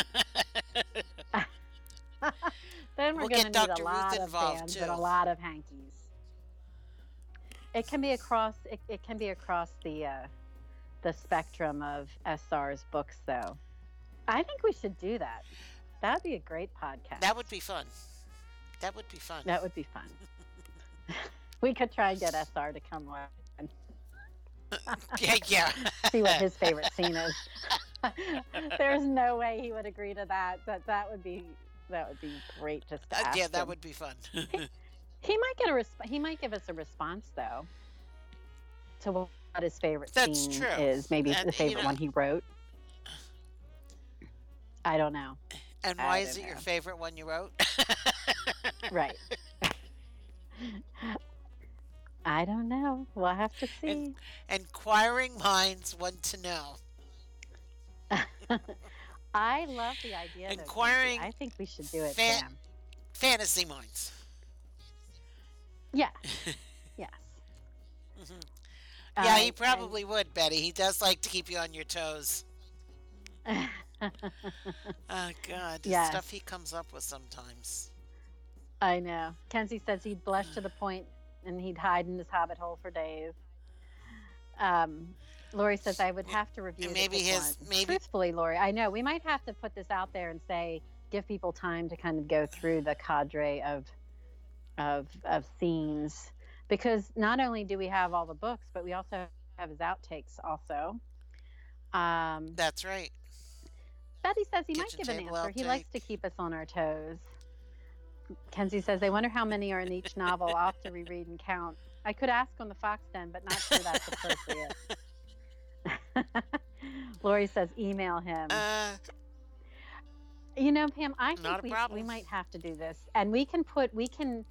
Speaker 3: then we're
Speaker 2: We'll
Speaker 3: going to
Speaker 2: get
Speaker 3: need
Speaker 2: Dr.
Speaker 3: a
Speaker 2: Ruth
Speaker 3: lot of
Speaker 2: involved,
Speaker 3: bands and a lot of hankies. It can be across. It, it can be across the uh, the spectrum of SR's books, though. I think we should do that. That'd be a great podcast.
Speaker 2: that would be fun. That would be fun.
Speaker 3: That would be fun. We could try and get SR to come on,
Speaker 2: yeah, yeah.
Speaker 3: see what his favorite scene is. There's no way he would agree to that. That that would be that would be great just to
Speaker 2: Uh, yeah, that
Speaker 3: him.
Speaker 2: would be fun.
Speaker 3: He might get a resp- he might give us a response though to what his favorite
Speaker 2: That's
Speaker 3: scene
Speaker 2: true.
Speaker 3: is. Maybe
Speaker 2: And,
Speaker 3: the
Speaker 2: you
Speaker 3: favorite
Speaker 2: know-
Speaker 3: one he wrote. I don't know.
Speaker 2: and why is it your favorite one you wrote?
Speaker 3: Right. I don't know. We'll have to see.
Speaker 2: Inquiring minds want to know.
Speaker 3: I love the idea.
Speaker 2: Inquiring
Speaker 3: I think we should do it,
Speaker 2: fan-. Fantasy minds.
Speaker 3: Yeah. yes.
Speaker 2: Mhm. Yeah, he
Speaker 3: I-
Speaker 2: probably would, Betty. He does like to keep you on your toes. Oh God, the
Speaker 3: Yes.
Speaker 2: stuff he comes up with sometimes.
Speaker 3: I know. Kenzie says he'd blush to the point and he'd hide in his hobbit hole for days. Um, Lori says I would have to review.
Speaker 2: Maybe his-
Speaker 3: once."
Speaker 2: maybe-
Speaker 3: truthfully, Lori, I know we might have to put this out there and say give people time to kind of go through the cadre of of of scenes because not only do we have all the books, but we also have his outtakes also. Um,
Speaker 2: That's right.
Speaker 3: Betty says he might give an answer. He likes to keep us on our toes. Kenzie says, they wonder how many are in each novel. I'll have to reread and count. I could ask on the Fox Den, but not sure that's appropriate. Lori says, email him.
Speaker 2: Uh,
Speaker 3: you know, Pam, I think we, we might have to do this. And we can put we can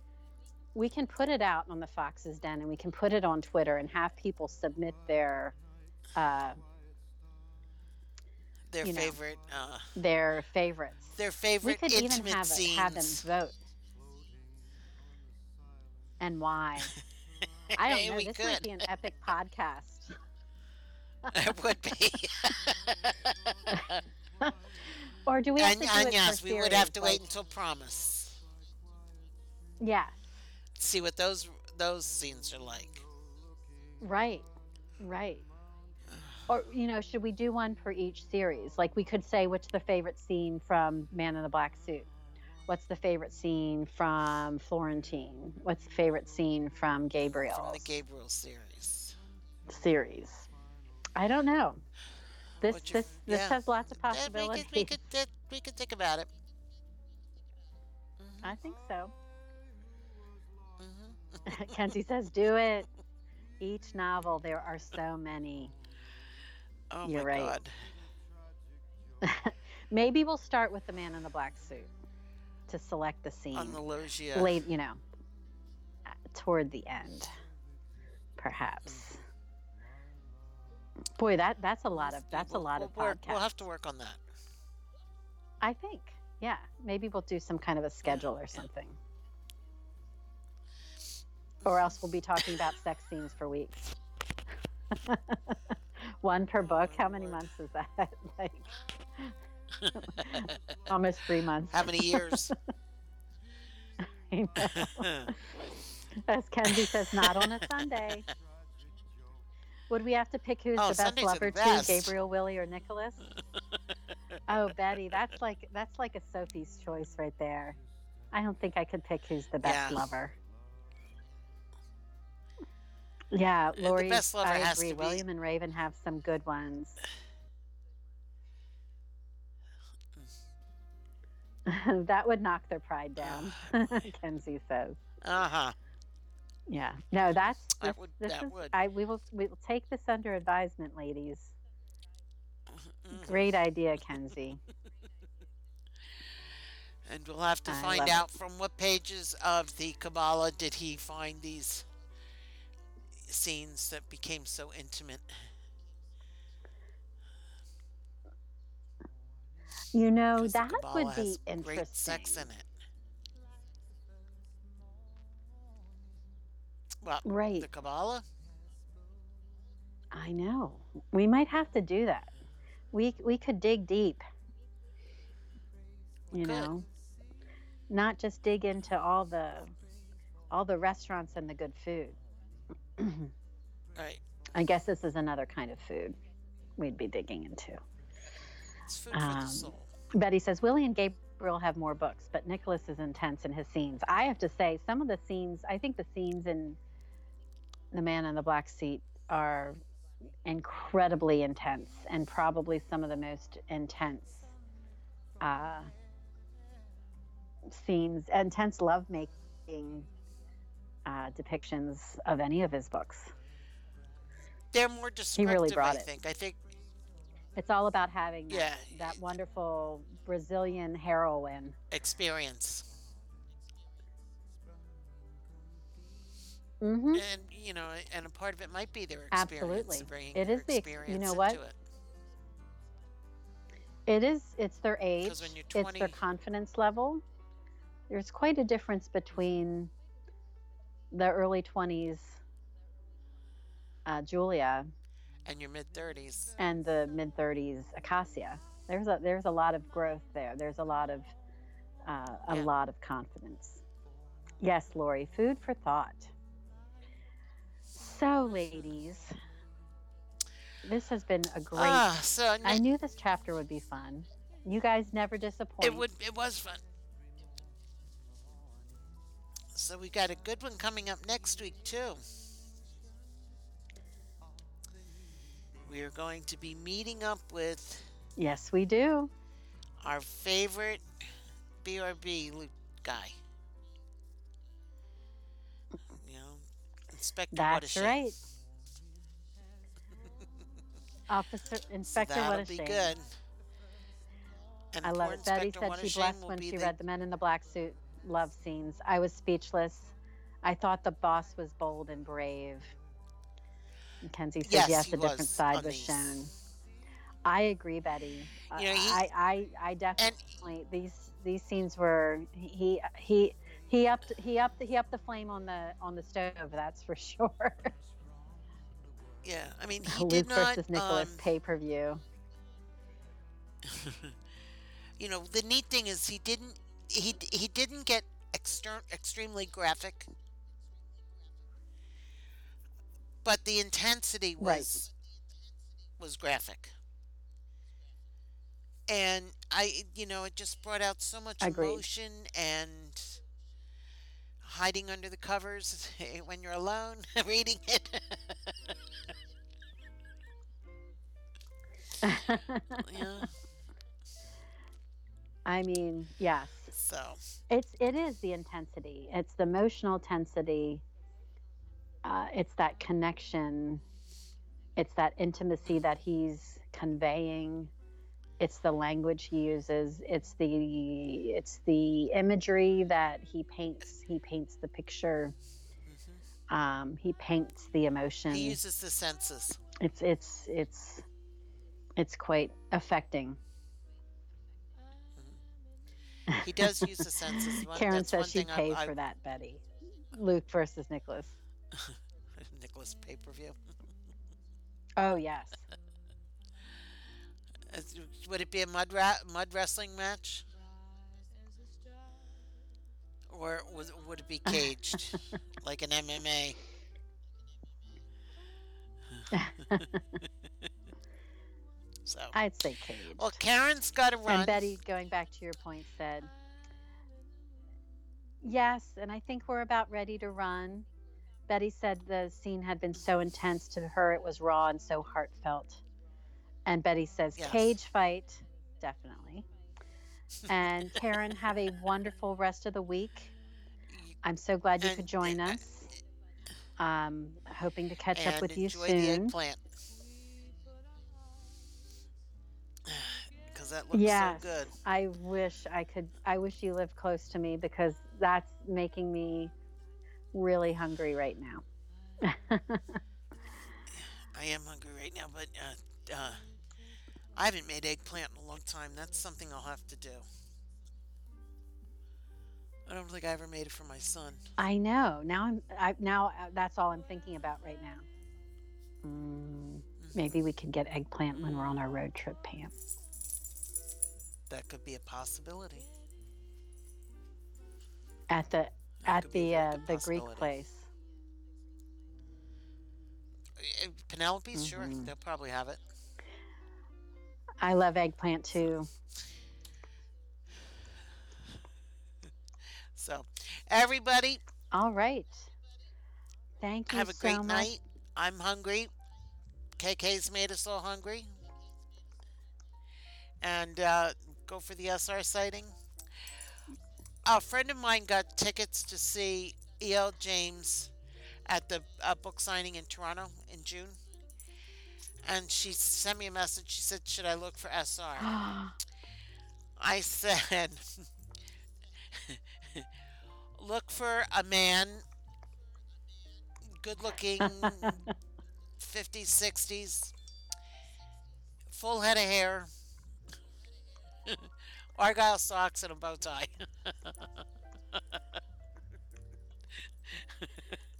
Speaker 3: we can put it out on the Fox's Den and we can put it on Twitter and have people submit their uh,
Speaker 2: their
Speaker 3: You know.
Speaker 2: favorite, uh,
Speaker 3: their favorites.
Speaker 2: their favorite
Speaker 3: we
Speaker 2: favorite
Speaker 3: could even have, have them vote and why i don't
Speaker 2: Hey,
Speaker 3: know this
Speaker 2: could.
Speaker 3: might be an epic podcast
Speaker 2: it would be.
Speaker 3: or do we have
Speaker 2: and,
Speaker 3: to do
Speaker 2: and
Speaker 3: it
Speaker 2: yes, we would have to
Speaker 3: like-
Speaker 2: wait until promise.
Speaker 3: yeah
Speaker 2: See what those those scenes are like.
Speaker 3: right right or you know should we do one for each series like we could say what's the favorite scene from man in the black suit what's the favorite scene from florentine what's the favorite scene from gabriel
Speaker 2: From the Gabriel series.
Speaker 3: series i don't know this this this
Speaker 2: yeah.
Speaker 3: has lots of
Speaker 2: Yeah, we
Speaker 3: possibilities
Speaker 2: could we could we could think about it.
Speaker 3: i think so
Speaker 2: hmm
Speaker 3: Kenzie says, "Do it." Each novel, there are so many.
Speaker 2: Oh
Speaker 3: You're
Speaker 2: my
Speaker 3: right.
Speaker 2: God.
Speaker 3: Maybe we'll start with the man in the black suit. To select the scene
Speaker 2: on the loggia.
Speaker 3: late, you know, toward the end, perhaps. Boy, that that's a lot of that's a lot of
Speaker 2: we'll work-
Speaker 3: podcasts.
Speaker 2: We'll have to work on that.
Speaker 3: I think, yeah, maybe we'll do some kind of a schedule or something, or else we'll be talking about sex scenes for weeks. One per oh, book.
Speaker 2: Oh,
Speaker 3: How many months is that? like almost three months.
Speaker 2: How many years?
Speaker 3: As Kenzie says, not on a Sunday. Would we have to pick who's
Speaker 2: Oh,
Speaker 3: the best
Speaker 2: Sundays
Speaker 3: lover
Speaker 2: the
Speaker 3: too,
Speaker 2: best.
Speaker 3: Gabriel, Willie, or Nicholas? oh, Betty, that's like that's like a Sophie's choice right there. I don't think I could pick who's the best
Speaker 2: Yeah.
Speaker 3: lover. Yeah,
Speaker 2: the
Speaker 3: Lori,
Speaker 2: best lover
Speaker 3: I
Speaker 2: has
Speaker 3: agree.
Speaker 2: to be-
Speaker 3: William and Raven have some good ones. that would knock their pride down, Kenzie says.
Speaker 2: Uh huh.
Speaker 3: Yeah. No, that's
Speaker 2: That
Speaker 3: this,
Speaker 2: would-
Speaker 3: this
Speaker 2: that
Speaker 3: is
Speaker 2: would.
Speaker 3: I we will we will take this under advisement, ladies.
Speaker 2: Mm-hmm.
Speaker 3: Great idea, Kenzie.
Speaker 2: And we'll have to
Speaker 3: I
Speaker 2: find
Speaker 3: love it.
Speaker 2: out from what pages of the Kabbalah did he find these scenes that became so intimate.
Speaker 3: You know
Speaker 2: 'Cause the
Speaker 3: that
Speaker 2: Kabbalah
Speaker 3: would be
Speaker 2: has
Speaker 3: interesting.
Speaker 2: Great sex in it. Well,
Speaker 3: Right.
Speaker 2: the Kabbalah.
Speaker 3: I know. We might have to do that. We we could dig deep. You
Speaker 2: could.
Speaker 3: know, not just dig into all the all the restaurants and the good food.
Speaker 2: Right.
Speaker 3: I guess this is another kind of food we'd be digging into.
Speaker 2: It's food for
Speaker 3: Um,
Speaker 2: the
Speaker 3: Betty says Willie and Gabriel have more books, but Nicholas is intense in his scenes. I have to say, some of the scenes, I think the scenes in The Man in the Black Suit are incredibly intense and probably some of the most intense uh, scenes, intense lovemaking uh, depictions of any of his books.
Speaker 2: They're more descriptive,
Speaker 3: really
Speaker 2: I
Speaker 3: it.
Speaker 2: I think
Speaker 3: It's all about having that,
Speaker 2: Yeah.
Speaker 3: that wonderful Brazilian heroine.
Speaker 2: experience.
Speaker 3: hmm
Speaker 2: And, you know, and a part of it might be their experience.
Speaker 3: Absolutely.
Speaker 2: Bringing
Speaker 3: It is the ex- you
Speaker 2: experience
Speaker 3: know what?
Speaker 2: it.
Speaker 3: It is. It's their age.
Speaker 2: when you're
Speaker 3: It's their confidence level. There's quite a difference between the early 20s uh, Julia
Speaker 2: And your mid 30s.
Speaker 3: and the mid 30s Acacia. There's a there's a lot of growth there. There's a lot of uh, a
Speaker 2: Yeah.
Speaker 3: lot of confidence. Yes, Lori. Food for thought. So, ladies, this has been a great.
Speaker 2: Ah, so
Speaker 3: I knew this chapter would be fun. You guys never disappoint.
Speaker 2: it would it was fun. So we got a good one coming up next week too. We are going to be meeting up with
Speaker 3: Yes, we do.
Speaker 2: our favorite BRB guy. You know, Inspector
Speaker 3: That's
Speaker 2: Shame.
Speaker 3: right. Officer
Speaker 2: So
Speaker 3: Inspector,
Speaker 2: that'll
Speaker 3: what
Speaker 2: be good. And
Speaker 3: I love it. Betty said she blessed when she
Speaker 2: the-
Speaker 3: read The Men in the Black Suit love scenes. I was speechless. I thought the boss was bold and brave. Mackenzie said
Speaker 2: Yes,
Speaker 3: yes, a different
Speaker 2: was
Speaker 3: side was
Speaker 2: these.
Speaker 3: shown. I agree, Betty. I-
Speaker 2: You know, he-
Speaker 3: I, I, I definitely these these scenes were he he he upped he upped he upped the flame on the on the stove. That's for sure.
Speaker 2: Yeah, I mean, he
Speaker 3: Luke
Speaker 2: did not.
Speaker 3: versus Nicholas
Speaker 2: um,
Speaker 3: pay per view.
Speaker 2: you know, the neat thing is he didn't he he didn't get exter- extremely graphic, but the intensity
Speaker 3: Right.
Speaker 2: was was graphic. And I, you know, it just brought out so much
Speaker 3: Agreed.
Speaker 2: emotion and hiding under the covers when you're alone reading it. yeah.
Speaker 3: I mean, yes.
Speaker 2: So,
Speaker 3: It's it is the intensity. It's the emotional intensity. Uh, it's that connection. It's that intimacy that he's conveying. it's the language he uses it's the it's the imagery that he paints he paints the picture um, he paints the emotion
Speaker 2: He uses the senses.
Speaker 3: it's it's it's it's quite affecting
Speaker 2: He does use the senses. One,
Speaker 3: karen
Speaker 2: that's one
Speaker 3: says she paid for that betty luke versus nicholas
Speaker 2: Nicholas pay per view.
Speaker 3: oh yes
Speaker 2: Would it be a mud ra- mud wrestling match? Or was, would it be caged like an MMA? so,
Speaker 3: i'd say cage
Speaker 2: well, Karen's got to run.
Speaker 3: And Betty, going back to your point, said, Yes, and I think we're about ready to run. Betty said the scene had been so intense to her, it was raw and so heartfelt. And Betty says,
Speaker 2: Yes.
Speaker 3: Cage fight, definitely. And Karen, have a wonderful rest of the week. I'm so glad you could join
Speaker 2: and-
Speaker 3: us. Um, hoping to catch up with you
Speaker 2: enjoy the
Speaker 3: soon.
Speaker 2: Because that looks
Speaker 3: Yes.
Speaker 2: so good.
Speaker 3: I wish I could. I wish you lived close to me because that's making me really hungry right now.
Speaker 2: I am hungry right now, but uh, uh, I haven't made eggplant in a long time. That's something I'll have to do. I don't think I ever made it for my son.
Speaker 3: I know. Now I'm. I, now uh, that's all I'm thinking about right now. Mm, maybe we could get eggplant when we're on our road trip, Pam.
Speaker 2: That could be a possibility.
Speaker 3: At the at the uh, the Greek place.
Speaker 2: Uh, Penelope's, sure,
Speaker 3: Mhm.
Speaker 2: they'll probably have it.
Speaker 3: I love eggplant too.
Speaker 2: So, everybody,
Speaker 3: All right. Thank you
Speaker 2: have a
Speaker 3: so
Speaker 2: great
Speaker 3: much.
Speaker 2: night. I'm hungry. KK's made us all hungry. And uh, go for the SR sighting. A friend of mine got tickets to see E.L. James at the uh, book signing in Toronto in June. And she sent me a message. She said, Should I look for SR? I said, look for a man, good looking, 50s, 60s, full head of hair, argyle socks, and a bow tie.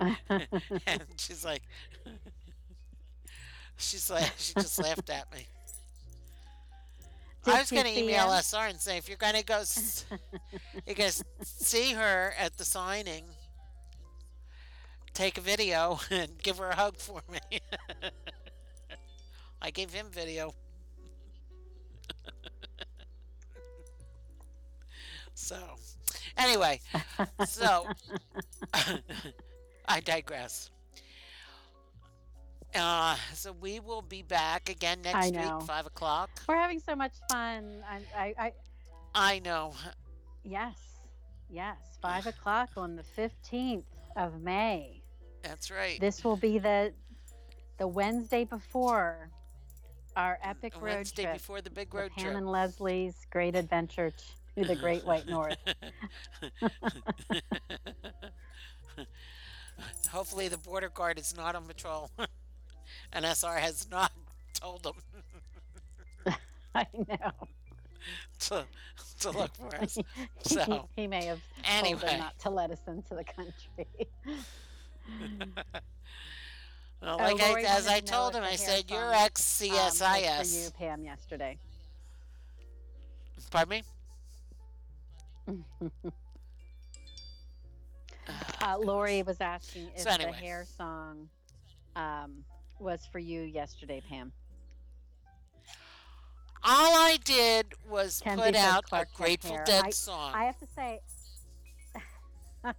Speaker 2: and she's like, she's like, she just laughed at me. I was going to email? SR and say if you're going to go, you're going to see her at the signing, take a video and give her a hug for me. I gave him video. So, anyway, so I digress. Uh, so we will be back again next week, five o'clock.
Speaker 3: We're having so much fun. I, I, I
Speaker 2: I know.
Speaker 3: yes, yes. Five o'clock on the fifteenth of May.
Speaker 2: That's right.
Speaker 3: This will be the the Wednesday before our epic road
Speaker 2: Wednesday
Speaker 3: trip.
Speaker 2: before the big road
Speaker 3: Pam
Speaker 2: trip.
Speaker 3: and Leslie's great adventure the Great White North.
Speaker 2: Hopefully, the border guard is not on patrol, and SR has not told them
Speaker 3: I know.
Speaker 2: to to look for us.
Speaker 3: he,
Speaker 2: So,
Speaker 3: he may have told them not to let us into the country.
Speaker 2: well,
Speaker 3: Oh,
Speaker 2: I, as I told him, I said you're ex
Speaker 3: um, was for you,
Speaker 2: CSIS.
Speaker 3: Pam, yesterday.
Speaker 2: Pardon me.
Speaker 3: Uh, Lori was asking if
Speaker 2: So anyway.
Speaker 3: the hair song um, was for you yesterday, Pam.
Speaker 2: All I did was put
Speaker 3: says
Speaker 2: out a
Speaker 3: Clark Kent
Speaker 2: Grateful
Speaker 3: hair.
Speaker 2: Dead
Speaker 3: I-
Speaker 2: song.
Speaker 3: I have to say,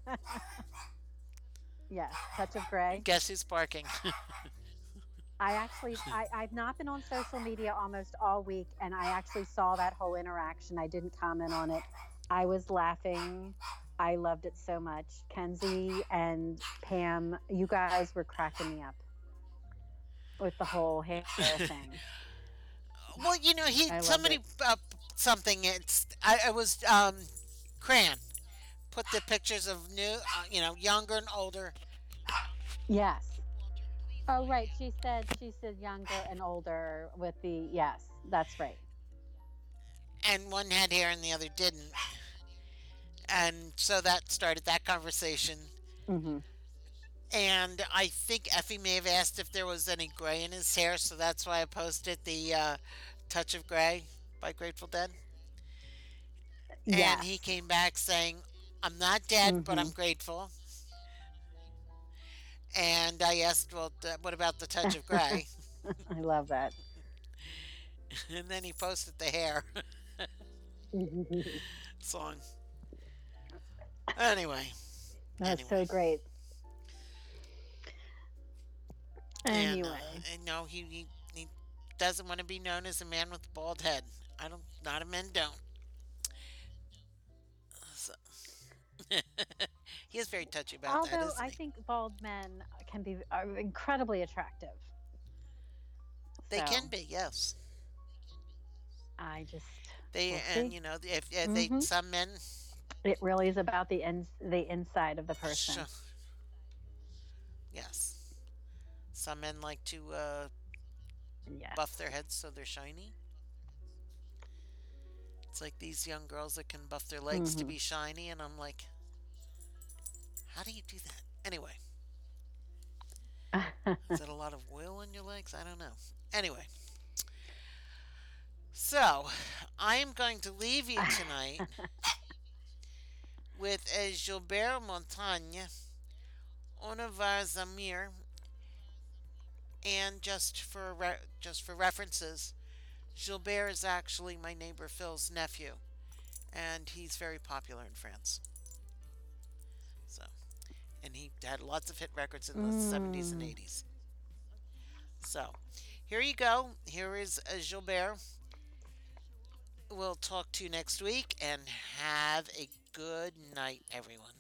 Speaker 3: yes, touch of gray.
Speaker 2: Guess who's barking?
Speaker 3: I actually, I, I've not been on social media almost all week, and I actually saw that whole interaction. I didn't comment on it. I was laughing. I loved it so much. Kenzie and Pam, you guys were cracking me up with the whole hair thing.
Speaker 2: Well, you know, he
Speaker 3: I
Speaker 2: somebody uh, something. It's I, I was um, Cran put the pictures of new, uh, you know, younger and older.
Speaker 3: Yes. Oh, right. She said she said younger and older with the yes. That's right.
Speaker 2: And one had hair and the other didn't. And so that started that conversation.
Speaker 3: hmm
Speaker 2: And I think Effie may have asked if there was any gray in his hair, so that's why I posted the uh, Touch of Gray by Grateful Dead.
Speaker 3: Yes.
Speaker 2: And he came back saying, I'm not dead, but I'm
Speaker 3: Mhm.
Speaker 2: grateful. And I asked, Well, what about the touch of gray?
Speaker 3: I love that.
Speaker 2: and then he posted the hair song. Anyway.
Speaker 3: That's so
Speaker 2: Anyway.
Speaker 3: great.
Speaker 2: And,
Speaker 3: Anyway,
Speaker 2: uh, and no, he, he he doesn't want to be known as a man with a bald head. I don't. Not a men don't. So- he is very touchy about that,
Speaker 3: although I
Speaker 2: he?
Speaker 3: think bald men can be are incredibly attractive.
Speaker 2: They
Speaker 3: So,
Speaker 2: can be, yes.
Speaker 3: I just
Speaker 2: They and you know if, if they
Speaker 3: Mhm.
Speaker 2: some men
Speaker 3: it really is about the ins the inside of the person.
Speaker 2: Sure. Yes. Some men like to uh,
Speaker 3: Yes.
Speaker 2: buff their heads so they're shiny. It's like these young girls that can buff their legs to
Speaker 3: Mhm.
Speaker 2: be shiny, and I'm like, how do you do that? Anyway, is that a lot of oil in your legs? I don't know. Anyway, so I am going to leave you tonight with a Gilbert Montagné, Onavar Zamir, and just for re- just for references, Gilbert is actually my neighbor Phil's nephew, and he's very popular in France. So, and he had lots of hit records in the seventies and
Speaker 3: Mm.
Speaker 2: eighties. So, here you go. Here is Gilbert. We'll talk to you next week, and have a good night, everyone.